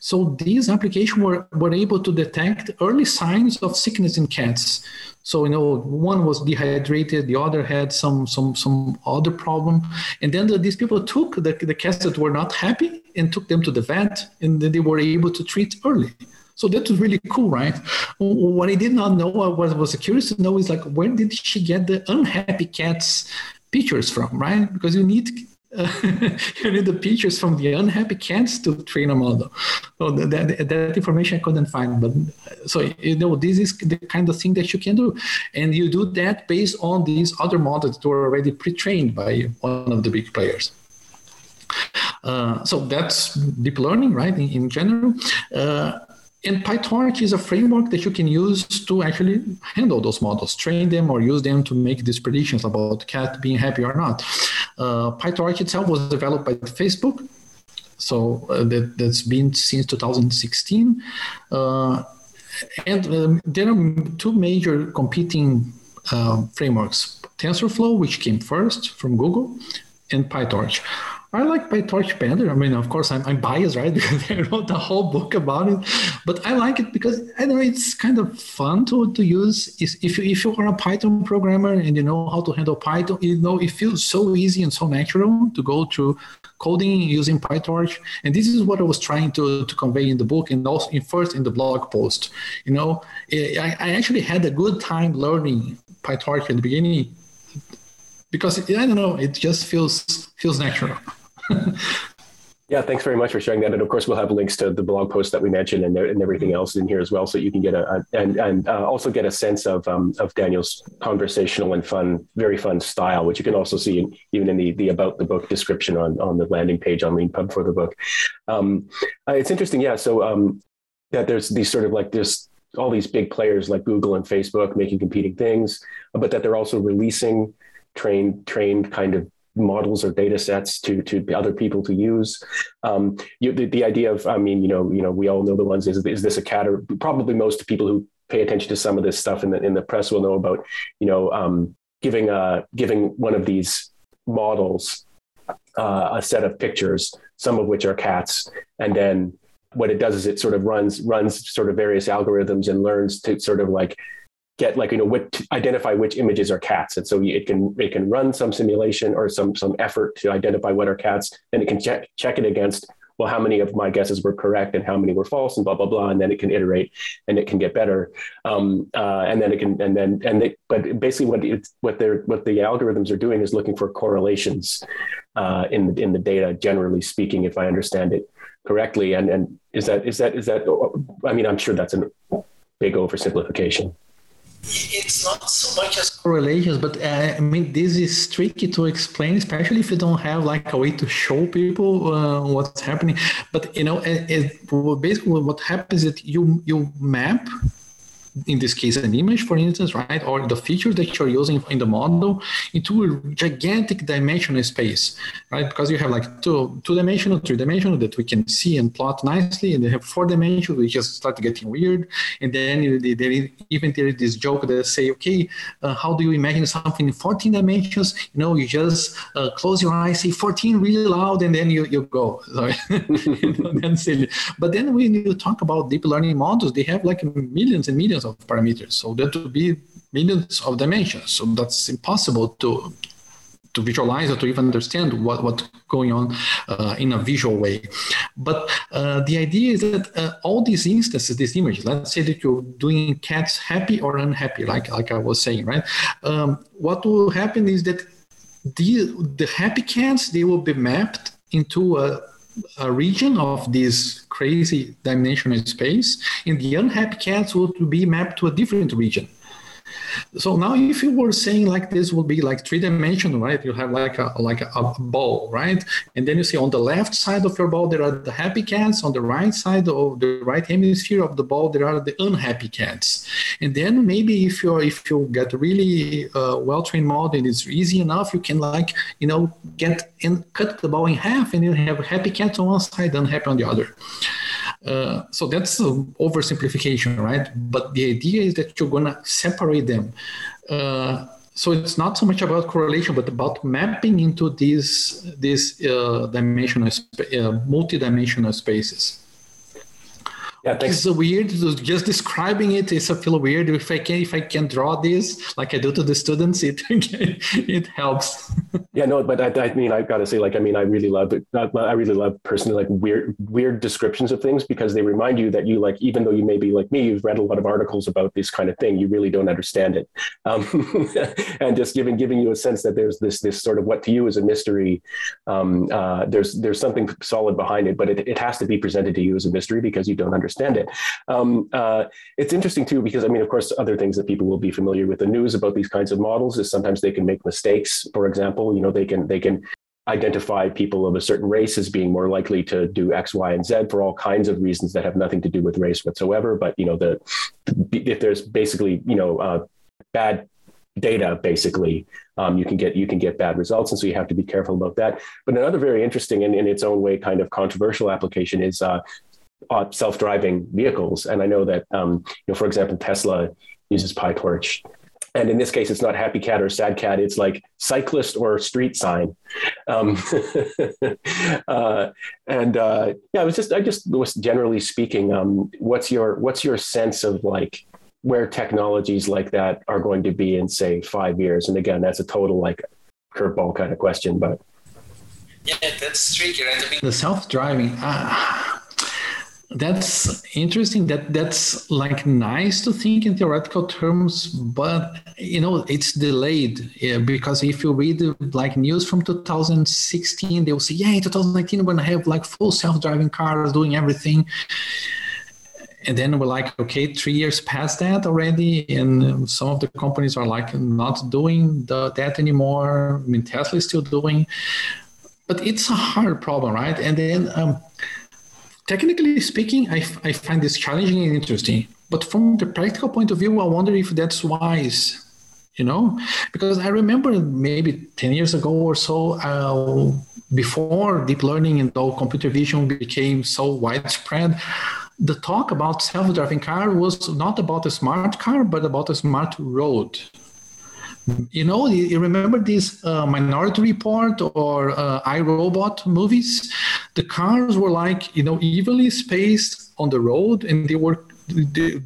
So these applications were, were able to detect early signs of sickness in cats. So you know, one was dehydrated, the other had some some some other problem, and then the, these people took the, the cats that were not happy and took them to the vet, and then they were able to treat early. So that was really cool, right? What I did not know, what was curious to know is like, where did she get the unhappy cats pictures from, right? Because you need uh, you need the pictures from the unhappy cats to train a model. So that, that, that, information I couldn't find. But so you know, this is the kind of thing that you can do, and you do that based on these other models that were already pre-trained by one of the big players. Uh, so that's deep learning, right? In, in general. Uh, and PyTorch is a framework that you can use to actually handle those models, train them or use them to make these predictions about cat being happy or not. Uh, PyTorch itself was developed by Facebook. So uh, that, has been since 2016. Uh, and um, there are two major competing uh, frameworks, TensorFlow, which came first from Google, and PyTorch. I like PyTorch better. I mean, of course, I'm, I'm biased, right? Because I wrote the whole book about it. But I like it because I don't know it's kind of fun to, to use. If you, if you are a Python programmer and you know how to handle Python, you know it feels so easy and so natural to go through coding using PyTorch. And this is what I was trying to, to convey in the book and also in first in the blog post. You know, I, I actually had a good time learning PyTorch in the beginning because I don't know, it just feels feels natural. Yeah, thanks very much for sharing that. And of course, we'll have links to the blog post that we mentioned and, and everything mm-hmm. else in here as well, so you can get a, a and and uh, also get a sense of um, of Daniel's conversational and fun, very fun style, which you can also see in, even in the the about the book description on on the landing page on LeanPub for the book. Um, uh, it's interesting, yeah. So um, that there's these sort of like this all these big players like Google and Facebook making competing things, but that they're also releasing trained trained kind of models or data sets to to other people to use. Um, you, the, the idea of, I mean, you know, you know, we all know the ones. Is is this a cat? Or probably most people who pay attention to some of this stuff in the in the press will know about, you know, um, giving uh, giving one of these models uh, a set of pictures, some of which are cats, and then what it does is it sort of runs runs sort of various algorithms and learns to sort of like get like you know what identify which images are cats. And so it can it can run some simulation or some some effort to identify what are cats. And it can check check it against well how many of my guesses were correct and how many were false and blah blah blah. And then it can iterate and it can get better. Um, uh, and then it can and then and they, but basically what it's what they're what the algorithms are doing is looking for correlations uh, in the in the data generally speaking if I understand it correctly. And and is that is that is that I mean I'm sure that's a big oversimplification it's not so much as correlations, but uh, I mean, this is tricky to explain, especially if you don't have like a way to show people uh, what's happening. But you know, it, it, basically, what happens is you you map in this case an image for instance right or the feature that you're using in the model into a gigantic dimensional space right because you have like two two dimensional three dimensional that we can see and plot nicely and they have four dimensional which just start getting weird and then there is even there is this joke that say okay uh, how do you imagine something in 14 dimensions you know you just uh, close your eyes say 14 really loud and then you, you go Sorry. you know, then silly. but then when you talk about deep learning models they have like millions and millions of parameters. So that would be millions of dimensions. So that's impossible to to visualize or to even understand what, what's going on uh, in a visual way. But uh, the idea is that uh, all these instances, these images, let's say that you're doing cats happy or unhappy, like, like I was saying, right? Um, what will happen is that the, the happy cats, they will be mapped into a a region of this crazy dimensional space, and the unhappy cats would be mapped to a different region. So now, if you were saying like this would be like three dimensional, right? You have like a like a, ball, right? And then you see on the left side of your ball there are the happy cats. On the right side of the right hemisphere of the ball there are the unhappy cats. And then maybe if you if you get really uh, well trained model and it's easy enough, you can like you know get and cut the ball in half, and you have happy cats on one side, unhappy on the other. Uh, so that's oversimplification, right? But the idea is that you're going to separate them. Uh, so it's not so much about correlation, but about mapping into these these uh, dimensional, uh, multi-dimensional spaces. Yeah, thanks. It's weird. Just describing it, is a feel weird. If I can, if I can draw this like I do to the students, it it helps. yeah, no, but I, I mean, I've got to say, like, I mean, I really love it. I really love personally like weird weird descriptions of things because they remind you that you like, even though you may be like me, you've read a lot of articles about this kind of thing, you really don't understand it, um, and just giving giving you a sense that there's this this sort of what to you is a mystery. Um, uh, there's there's something solid behind it, but it, it has to be presented to you as a mystery because you don't understand understand it. Um, uh, it's interesting too because I mean, of course, other things that people will be familiar with the news about these kinds of models is sometimes they can make mistakes. For example, you know, they can they can identify people of a certain race as being more likely to do X, Y, and Z for all kinds of reasons that have nothing to do with race whatsoever. But you know, the if there's basically you know uh, bad data basically um, you can get you can get bad results and so you have to be careful about that but another very interesting and in its own way kind of controversial application is uh, self-driving vehicles. And I know that, um, you know, for example, Tesla uses PyTorch. And in this case, it's not happy cat or sad cat. It's like cyclist or street sign. Um, uh, and uh, yeah, it was just, I just was generally speaking, um, what's your, what's your sense of like where technologies like that are going to be in say five years? And again, that's a total like curveball kind of question, but. Yeah, that's tricky, right? I mean, the self-driving, uh, that's interesting that that's like nice to think in theoretical terms but you know it's delayed yeah, because if you read like news from 2016 they'll say yeah in 2019 we're gonna have like full self-driving cars doing everything. And then we're like okay three years past that already and some of the companies are like not doing the, that anymore. I mean tesla is still doing but it's a hard problem right? And then um, technically speaking, I, I find this challenging and interesting. But from the practical point of view, I wonder if that's wise, you know? Because I remember maybe 10 years ago or so, uh, before deep learning and all computer vision became so widespread, the talk about self-driving car was not about a smart car, but about a smart road you know you remember this uh, minority report or uh, irobot movies? The cars were like you know evenly spaced on the road and they were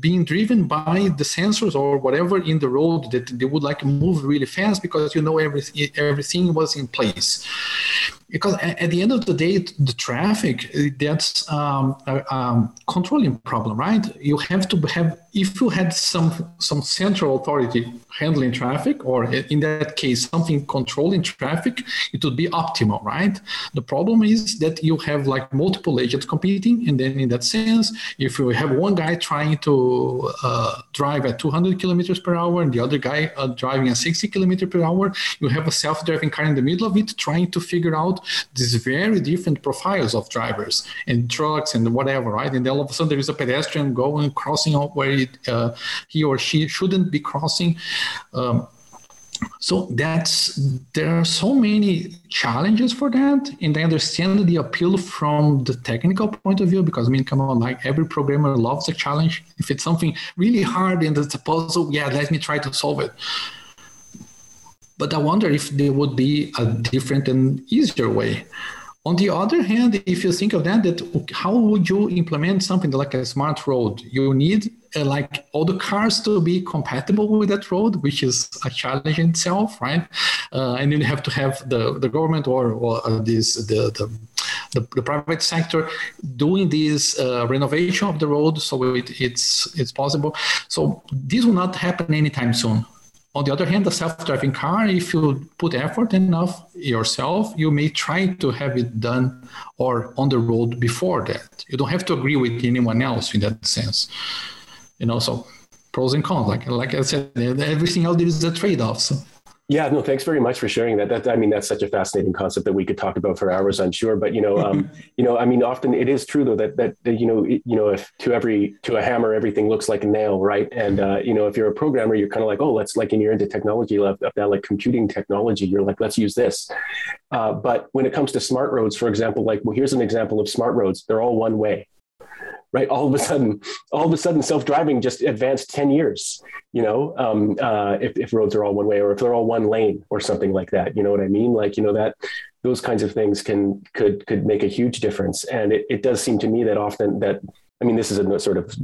being driven by the sensors or whatever in the road that they would like move really fast because you know everything everything was in place because at the end of the day the traffic that's um, a um, controlling problem right? You have to have if you had some some central authority handling traffic or in that case something controlling traffic it would be optimal right? The problem is that you have like multiple agents competing and then in that sense if you have one guy trying to uh, drive at 200 kilometers per hour and the other guy uh, driving at 60 kilometers per hour you have a self-driving car in the middle of it trying to figure out these very different profiles of drivers and trucks and whatever right? And then all of a sudden there is a pedestrian going crossing where it uh, he or she shouldn't be crossing. Um, so that's there are so many challenges for that. And i understand the appeal from the technical point of view because i mean come on like every programmer loves a challenge. If it's something really hard and it's a puzzle yeah let me try to solve it but i wonder if there would be a different and easier way on the other hand, if you think of that, that how would you implement something like a smart road? You need uh, like all the cars to be compatible with that road, which is a challenge in itself, right? Uh, and you have to have the, the government or, or uh, this the, the the, the, private sector doing this uh, renovation of the road so it, it's it's possible. So this will not happen anytime soon. On the other hand, the self-driving car, if you put effort enough yourself, you may try to have it done or on the road before that. You don't have to agree with anyone else in that sense. You know, so pros and cons. Like like I said, everything else is a trade-off. So. Yeah, no, thanks very much for sharing that. That I mean, that's such a fascinating concept that we could talk about for hours, I'm sure. But you know, um, you know, I mean, often it is true though that that, that you know, it, you know, if to every to a hammer everything looks like a nail, right? And uh, you know, if you're a programmer, you're kind of like, oh, let's like, and you're into technology, like that, like computing technology, you're like, let's use this. Uh, but when it comes to smart roads, for example, like, well, here's an example of smart roads. They're all one way right? All of a sudden, all of a sudden, self-driving just advanced 10 years, you know, um, uh, if, if roads are all one way or if they're all one lane or something like that, you know what I mean? Like, you know, that those kinds of things can, could, could make a huge difference. And it, it does seem to me that often that, I mean, this is a sort of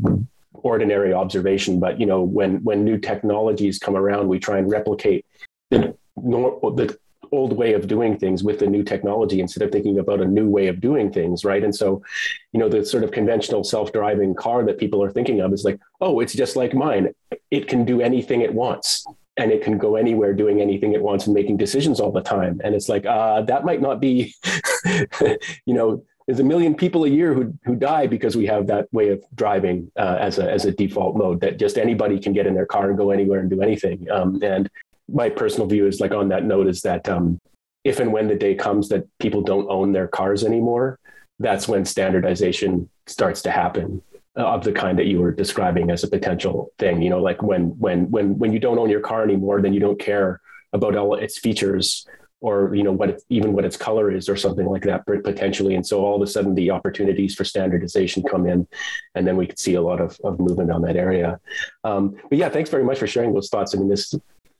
ordinary observation, but, you know, when, when new technologies come around, we try and replicate the, the old way of doing things with the new technology instead of thinking about a new way of doing things right? And so you know the sort of conventional self-driving car that people are thinking of is like oh it's just like mine. It can do anything it wants and it can go anywhere doing anything it wants and making decisions all the time. And it's like uh, that might not be you know there's a million people a year who who die because we have that way of driving uh, as a as a default mode that just anybody can get in their car and go anywhere and do anything. Um, and my personal view is like on that note is that um, if and when the day comes that people don't own their cars anymore, that's when standardization starts to happen uh, of the kind that you were describing as a potential thing. You know, like when when when when you don't own your car anymore, then you don't care about all its features or you know what it, even what its color is or something like that potentially and so all of a sudden the opportunities for standardization come in and then we could see a lot of, of movement on that area um, but yeah thanks very much for sharing those thoughts i mean this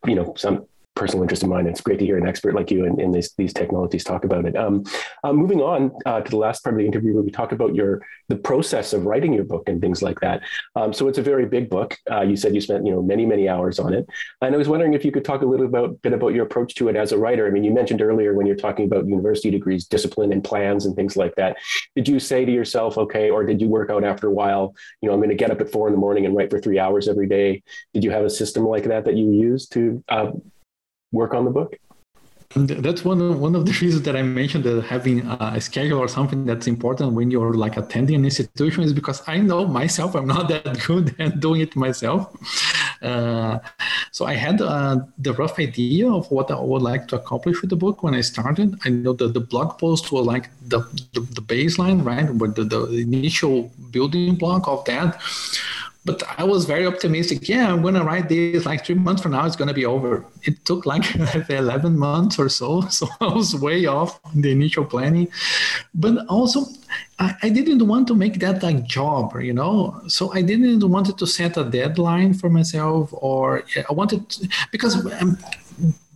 you know some personal interest of mine. It's great to hear an expert like you in this, these technologies talk about it. Um, uh, moving on uh, to the last part of the interview where we talk about your the process of writing your book and things like that. Um, so it's a very big book. Uh, you said you spent you know many many hours on it, and I was wondering if you could talk a little about, bit about your approach to it as a writer. I mean, you mentioned earlier when you're talking about university degrees, discipline and plans and things like that. Did you say to yourself, okay, or did you work out after a while? You know, I'm going to get up at four in the morning and write for three hours every day. Did you have a system like that that you used to uh, work on the book? That's one of, one of the reasons that I mentioned that having a schedule or something that's important when you're like attending an institution is because I know myself I'm not that good at doing it myself. Uh, so I had uh, the rough idea of what I would like to accomplish with the book when I started. I know that the blog posts were like the, the, the baseline, right? But the, the initial building block of that but I was very optimistic. Yeah, I'm going to write this like three months from now, it's going to be over. It took like 11 months or so. So I was way off the initial planning. But also, I, I didn't want to make that like job, you know? So I didn't want to set a deadline for myself or I wanted, to, because um,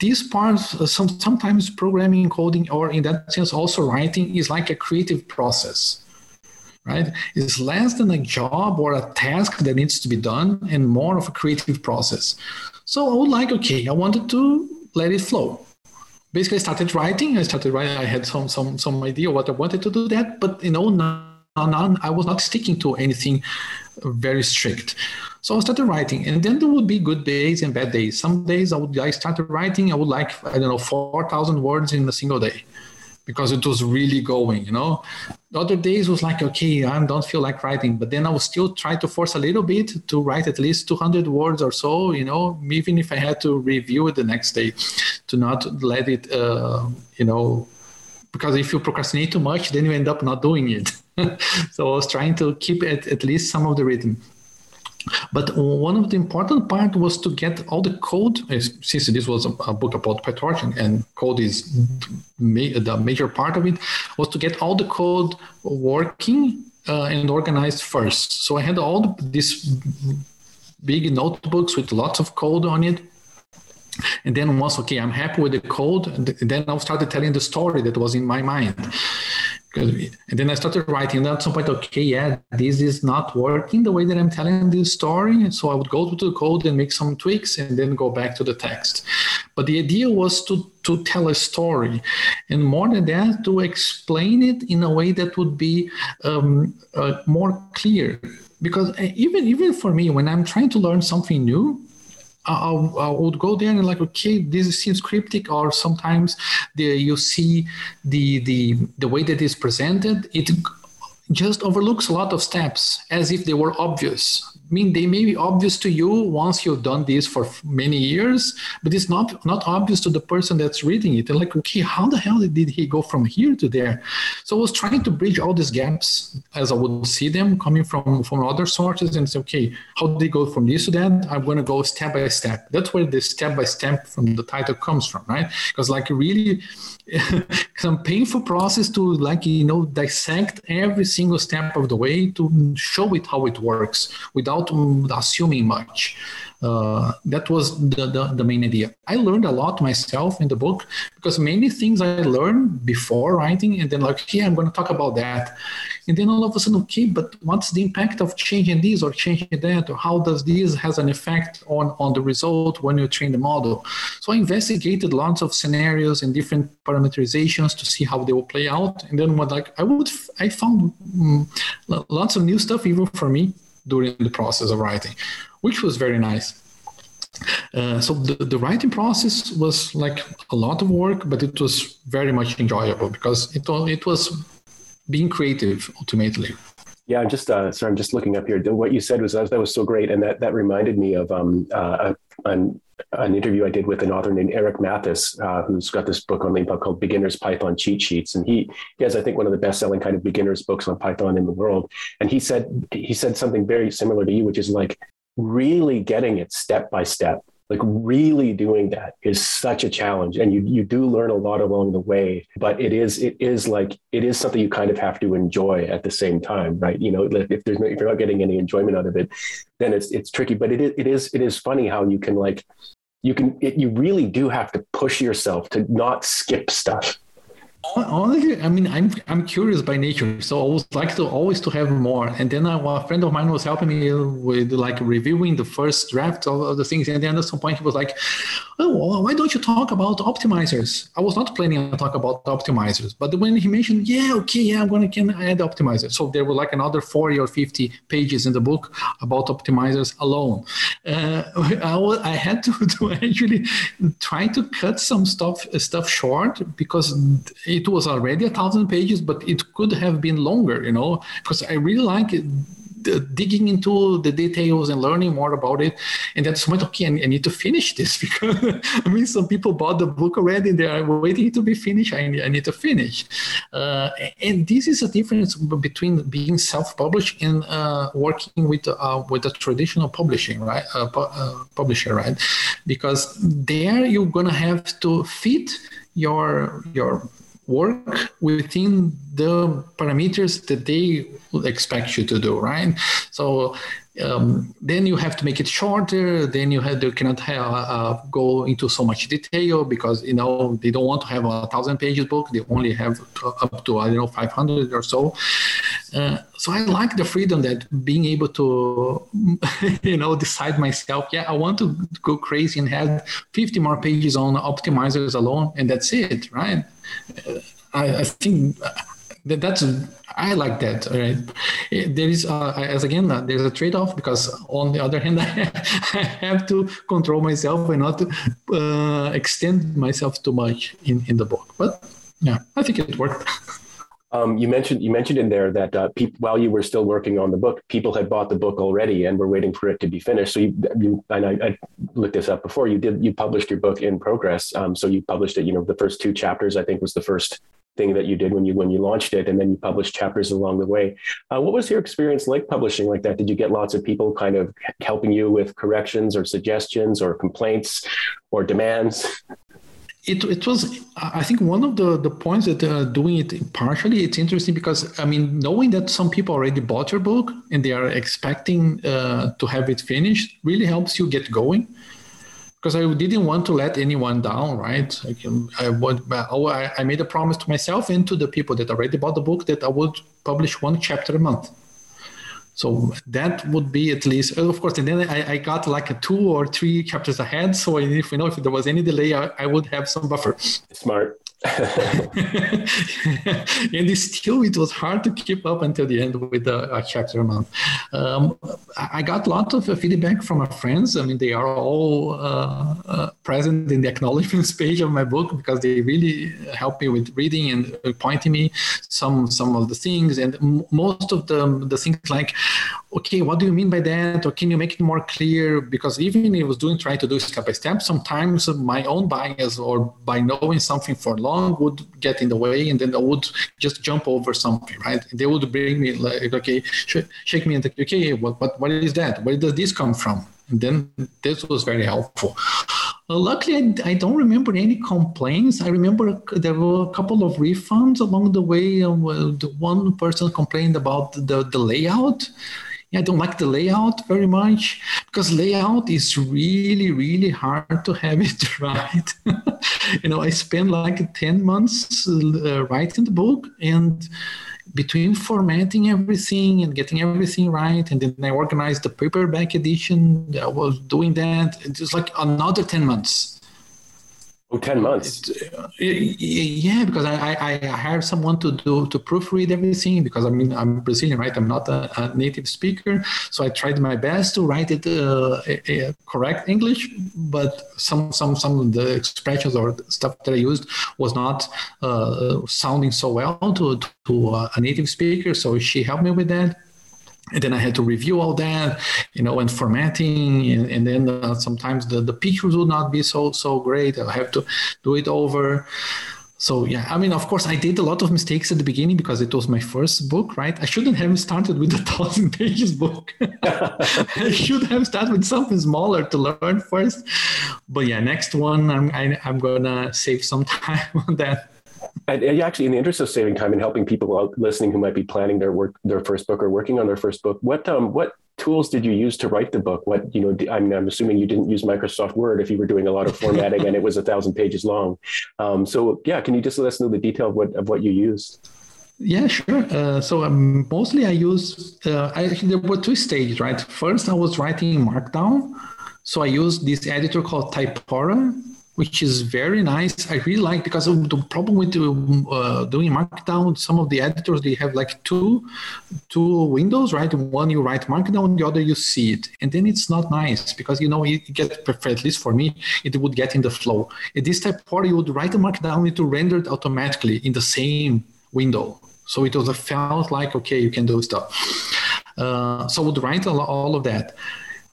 these parts, some, sometimes programming, coding, or in that sense, also writing is like a creative process right? It's less than a job or a task that needs to be done and more of a creative process. So I would like, okay, I wanted to let it flow. Basically, I started writing. I started writing. I had some some some idea what I wanted to do that, but you know, none, I was not sticking to anything very strict. So I started writing, and then there would be good days and bad days. Some days I would I started writing. I would like I don't know four thousand words in a single day because it was really going, you know. The other days was like, okay, I don't feel like writing, but then I was still try to force a little bit to write at least 200 words or so, you know, even if I had to review it the next day, to not let it, uh, you know, because if you procrastinate too much, then you end up not doing it. so I was trying to keep it at least some of the rhythm. But one of the important part was to get all the code, eh, since this was a, book about PyTorch and, code is the major part of it, was to get all the code working uh, and organized first. So I had all these big notebooks with lots of code on it. And then once, okay, I'm happy with the code, then I started telling the story that was in my mind and then I started writing. And at some point, okay, yeah, this is not working the way that I'm telling this story. So I would go to the code and make some tweaks and then go back to the text. But the idea was to, to tell a story. And more than that, to explain it in a way that would be um, uh, more clear. Because uh, even, even for me, when I'm trying to learn something new, I, I, would go there and like, okay, this seems cryptic, or sometimes the, you see the the the way that is presented, it just overlooks a lot of steps as if they were obvious. Mean, they may be obvious to you once you've done this for many years, but it's not not obvious to the person that's reading it. They're like, okay, how the hell did he go from here to there? So I was trying to bridge all these gaps as I would see them coming from from other sources and say, okay, how did they go from this to that? I'm going to go step by step. That's where the step by step from the title comes from, right? Because like really some painful process to like you know dissect every single step of the way to show it how it works without assuming much uh, that was the, the, the, main idea. I learned a lot myself in the book because many things I learned before writing, and then like, okay, I'm going to talk about that. And then all of a sudden, okay, but what's the impact of changing this or changing that? Or how does this has an effect on, on the result when you train the model? So I investigated lots of scenarios and different parameterizations to see how they will play out. And then what like I would, I found um, lots of new stuff even for me during the process of writing which was very nice. Uh, so the, the writing process was like a lot of work, but it was very much enjoyable because it it was being creative ultimately. Yeah, I'm just uh, sorry. I'm just looking up here. What you said was that was so great, and that that reminded me of um, uh, an interview I did with an author named Eric Matthes, uh, who's got this book on LeanPub called Beginner's Python Cheat Sheets, and he he has I think one of the best selling kind of beginners books on Python in the world. And he said he said something very similar to you, which is like really getting it step by step like really doing that is such a challenge and you you do learn a lot along the way but it is it is like it is something you kind of have to enjoy at the same time right? You know if there's no if you're not getting any enjoyment out of it then it's it's tricky but it is it is it is funny how you can like you can it, you really do have to push yourself to not skip stuff honestly i mean i'm i'm curious by nature so i would like to always to have more. And then I, a friend of mine was helping me with like reviewing the first draft of, of the things and then at some point he was like oh why don't you talk about optimizers? I was not planning to talk about optimizers but when he mentioned yeah okay yeah i'm gonna can add optimizers so there were like another 40 or 50 pages in the book about optimizers alone. Uh, I, I had to, to actually try to cut some stuff stuff short because it was already a thousand pages, but it could have been longer, you know, because I really like it, digging into the details and learning more about it. And that's point, okay, I, need to finish this because I mean, some people bought the book already and they are waiting to be finished. I, I need to finish. Uh, and this is a difference between being self-published and uh, working with uh, with a traditional publishing, right? Uh, pu- uh, publisher, right? Because there you're gonna have to fit your your work within the parameters that they expect you to do, right? So um, then you have to make it shorter. Then you have to cannot have, uh, go into so much detail because you know they don't want to have a thousand pages book. They only have up to I don't know five hundred or so. Uh, so I like the freedom that being able to you know decide myself. Yeah, I want to go crazy and have fifty more pages on optimizers alone, and that's it, right? I, I think that that's I like that. Right? There is uh, as again uh, there's a trade-off because on the other hand I have to control myself and not uh, extend myself too much in in the book. But yeah, I think it worked. Um, you mentioned you mentioned in there that uh, pe- while you were still working on the book, people had bought the book already and were waiting for it to be finished. So you, you and I, I looked this up before. You did you published your book in progress. Um, so you published it. You know, the first two chapters I think was the first thing that you did when you when you launched it, and then you published chapters along the way. Uh, what was your experience like publishing like that? Did you get lots of people kind of helping you with corrections or suggestions or complaints or demands? It, it was i think one of the, the points that uh, doing it partially it's interesting because i mean knowing that some people already bought your book and they are expecting uh, to have it finished really helps you get going. Because i didn't want to let anyone down right? I, can, I, would, I made a promise to myself and to the people that already bought the book that i would publish one chapter a month so that would be at least, uh, of course, and then I, I got like a two or three chapters ahead. So if you know if there was any delay, I, I would have some buffer. Smart. and still, it was hard to keep up until the end with a, a chapter a month. Um, I got a lot of feedback from my friends. I mean, they are all uh, uh, present in the acknowledgments page of my book because they really helped me with reading and pointing me some some of the things. And m- most of the the things like, okay, what do you mean by that? Or can you make it more clear? Because even I was doing trying to do step by step, sometimes my own bias or by knowing something for long would get in the way and then I would just jump over something, right? They would bring me like, okay, shake me and like, okay, what, what, what is that? Where does this come from? And then this was very helpful. Uh, luckily, I, I, don't remember any complaints. I remember there were a couple of refunds along the way. Uh, the one person complained about the, the layout. I don't like the layout very much because layout is really, really hard to have it right. you know, I spent like 10 months uh, writing the book and between formatting everything and getting everything right, and then I organized the paperback edition. I was doing that. It was like another 10 months Oh, 10 months. Uh, yeah, because I, I, hired someone to do to proofread everything because I mean I'm Brazilian, right? I'm not a, a native speaker, so I tried my best to write it uh, a, correct English, but some some some of the expressions or stuff that I used was not uh, sounding so well to to a native speaker. So she helped me with that and then I had to review all that, you know, and formatting, and, and then uh, sometimes the, the pictures would not be so so great. I have to do it over. So yeah, I mean, of course, I did a lot of mistakes at the beginning because it was my first book, right? I shouldn't have started with a thousand pages book. I should have started with something smaller to learn first. But yeah, next one, I'm i am gonna save some time on that. And, actually, in the interest of saving time and helping people out listening who might be planning their work, their first book or working on their first book, what um, what tools did you use to write the book? What you know? I'm, I'm assuming you didn't use Microsoft Word if you were doing a lot of formatting and it was a thousand pages long. Um, so yeah, can you just let us know the detail of what of what you used? Yeah, sure. Uh, so um, mostly I use, uh, I, there were two stages, right? First, I was writing Markdown. So I used this editor called Typora, which is very nice. I really like because the problem with uh, doing Markdown, some of the editors they have like two two windows, right? One you write Markdown, the other you see it, and then it's not nice because you know it gets perfect. At least for me, it would get in the flow. In this Typora, you would write a Markdown, will render it automatically in the same window. So it was felt like okay, you can do stuff. Uh, so I would write all of that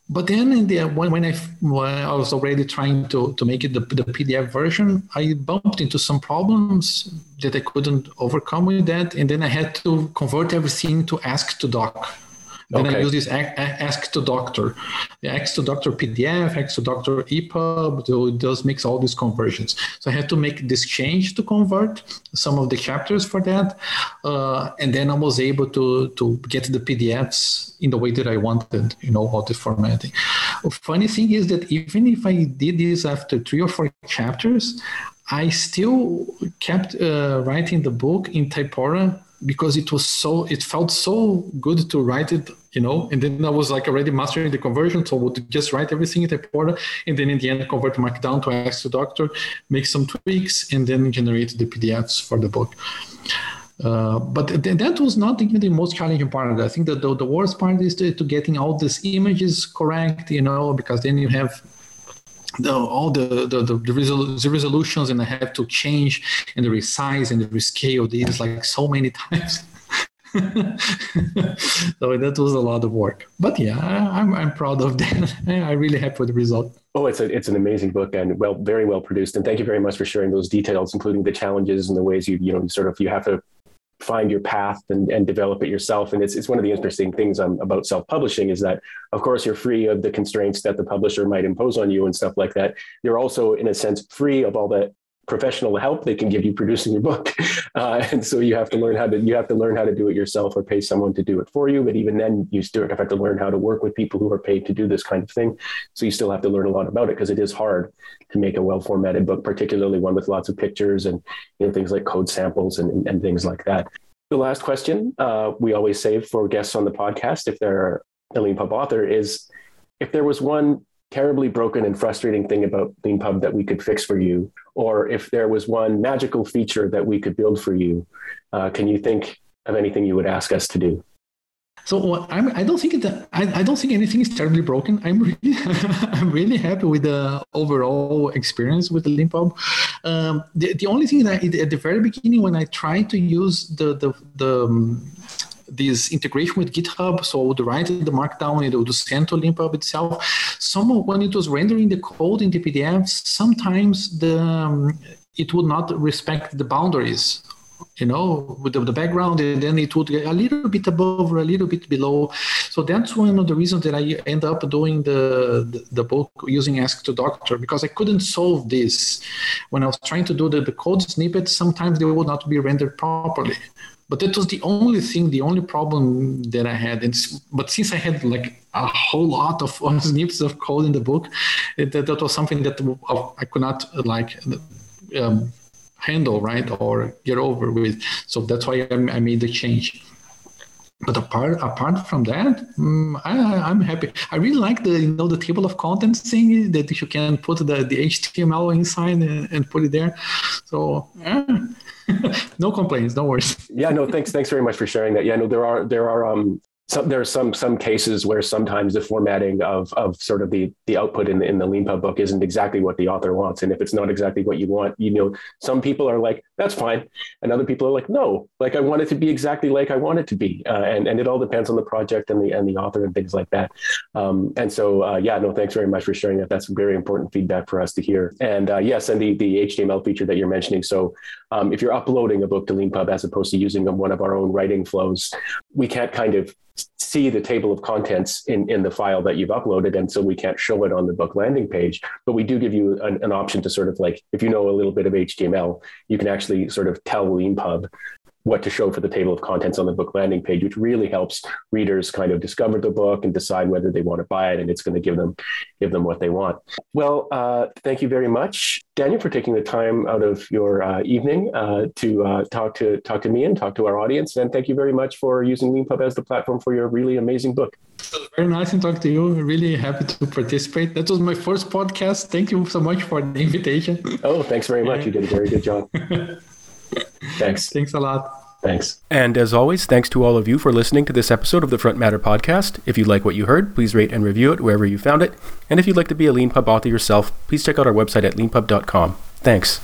but then in the when, when I when I was already trying to to make it the, the PDF version, I bumped into some problems that I couldn't overcome with that, and then I had to convert everything to AsciiDoc. Then okay. I use this Asciidoctor, the Asciidoctor PDF, Asciidoctor EPUB. So it does mix all these conversions. So I had to make this change to convert some of the chapters for that, uh, and then I was able to to get the PDFs in the way that I wanted. You know, all the formatting. funny thing is that even if I did this after three or four chapters, I still kept uh, writing the book in Typora because it was so it felt so good to write it you know and then i was like already mastering the conversion so i would just write everything in Typora and then in the end convert markdown to Asciidoctor make some tweaks and then generate the pdfs for the book uh, but th- that was not even the most challenging part. I think that the, the worst part is to, to getting all these images correct, you know, because then you have the, all the the, the, the, resol- the, resolutions and I have to change and resize and rescale these like so many times. so that was a lot of work. But yeah, I'm, I'm proud of that. I'm really happy with the result. Oh, it's a, it's an amazing book and well, very well produced. And thank you very much for sharing those details, including the challenges and the ways you, you know, sort of, you have to find your path and, and develop it yourself. And it's, it's one of the interesting things um, about self-publishing is that, of course, you're free of the constraints that the publisher might impose on you and stuff like that. You're also, in a sense, free of all the professional help they can give you producing your book. Uh, and so you have to learn how to you have to learn how to do it yourself or pay someone to do it for you. But even then you still have to learn how to work with people who are paid to do this kind of thing. So you still have to learn a lot about it because it is hard to make a well formatted book particularly one with lots of pictures and you know things like code samples and, and things like that. The last question uh, we always save for guests on the podcast if they're a leanpub author is if there was one terribly broken and frustrating thing about LeanPub that we could fix for you, or if there was one magical feature that we could build for you, uh, can you think of anything you would ask us to do? So I'm, I don't think that I, I don't think anything is terribly broken. I'm really I'm really happy with the overall experience with the LeanPub. Um, the, the only thing that at the very beginning when I tried to use the the the um, this integration with GitHub. So I would write the markdown, it would send to LeanPub itself. Some when it was rendering the code in the PDFs, sometimes the um, it would not respect the boundaries you know, with the, the, background, and then it would get a little bit above or a little bit below. So that's one of the reasons that I end up doing the, the, the book using Asciidoctor because I couldn't solve this. When I was trying to do the, the code snippets, sometimes they would not be rendered properly. But that was the only thing, the only problem that I had. And, but since I had like a whole lot of snippets of code in the book, it, that, that was something that I could not like um, handle, right, or get over with. So that's why I, I made the change but apart apart from that, um, I, am happy. I really like the you know the table of contents thing that you can put the, the HTML inside and, and put it there. So yeah. no complaints, no worries. yeah, no, thanks. Thanks very much for sharing that. Yeah, no, there are there are um some, there are some some cases where sometimes the formatting of of sort of the the output in the, in the LeanPub book isn't exactly what the author wants, and if it's not exactly what you want, you know, some people are like, "That's fine," and other people are like, "No, like I want it to be exactly like I want it to be," uh, and and it all depends on the project and the and the author and things like that. Um, and so, uh, yeah, no, thanks very much for sharing that. That's very important feedback for us to hear. And uh, yes, and the the HTML feature that you're mentioning. So, um, if you're uploading a book to LeanPub as opposed to using one of our own writing flows, we can't kind of see the table of contents in, in the file that you've uploaded. And so we can't show it on the book landing page, but we do give you an, an option to sort of like, if you know a little bit of HTML, you can actually sort of tell LeanPub what to show for the table of contents on the book landing page, which really helps readers kind of discover the book and decide whether they want to buy it, and it's going to give them give them what they want. Well, uh, thank you very much, Daniel, for taking the time out of your uh, evening uh, to uh, talk to talk to me and talk to our audience, and thank you very much for using LeanPub as the platform for your really amazing book. Very nice to talk to you. Really happy to participate. That was my first podcast. Thank you so much for the invitation. Oh, thanks very much. You did a very good job. Thanks. Thanks a lot. Thanks. And as always, thanks to all of you for listening to this episode of the Front Matter podcast. If you like what you heard, please rate and review it wherever you found it. And if you'd like to be a LeanPub author yourself, please check out our website at leanpub.com. Thanks.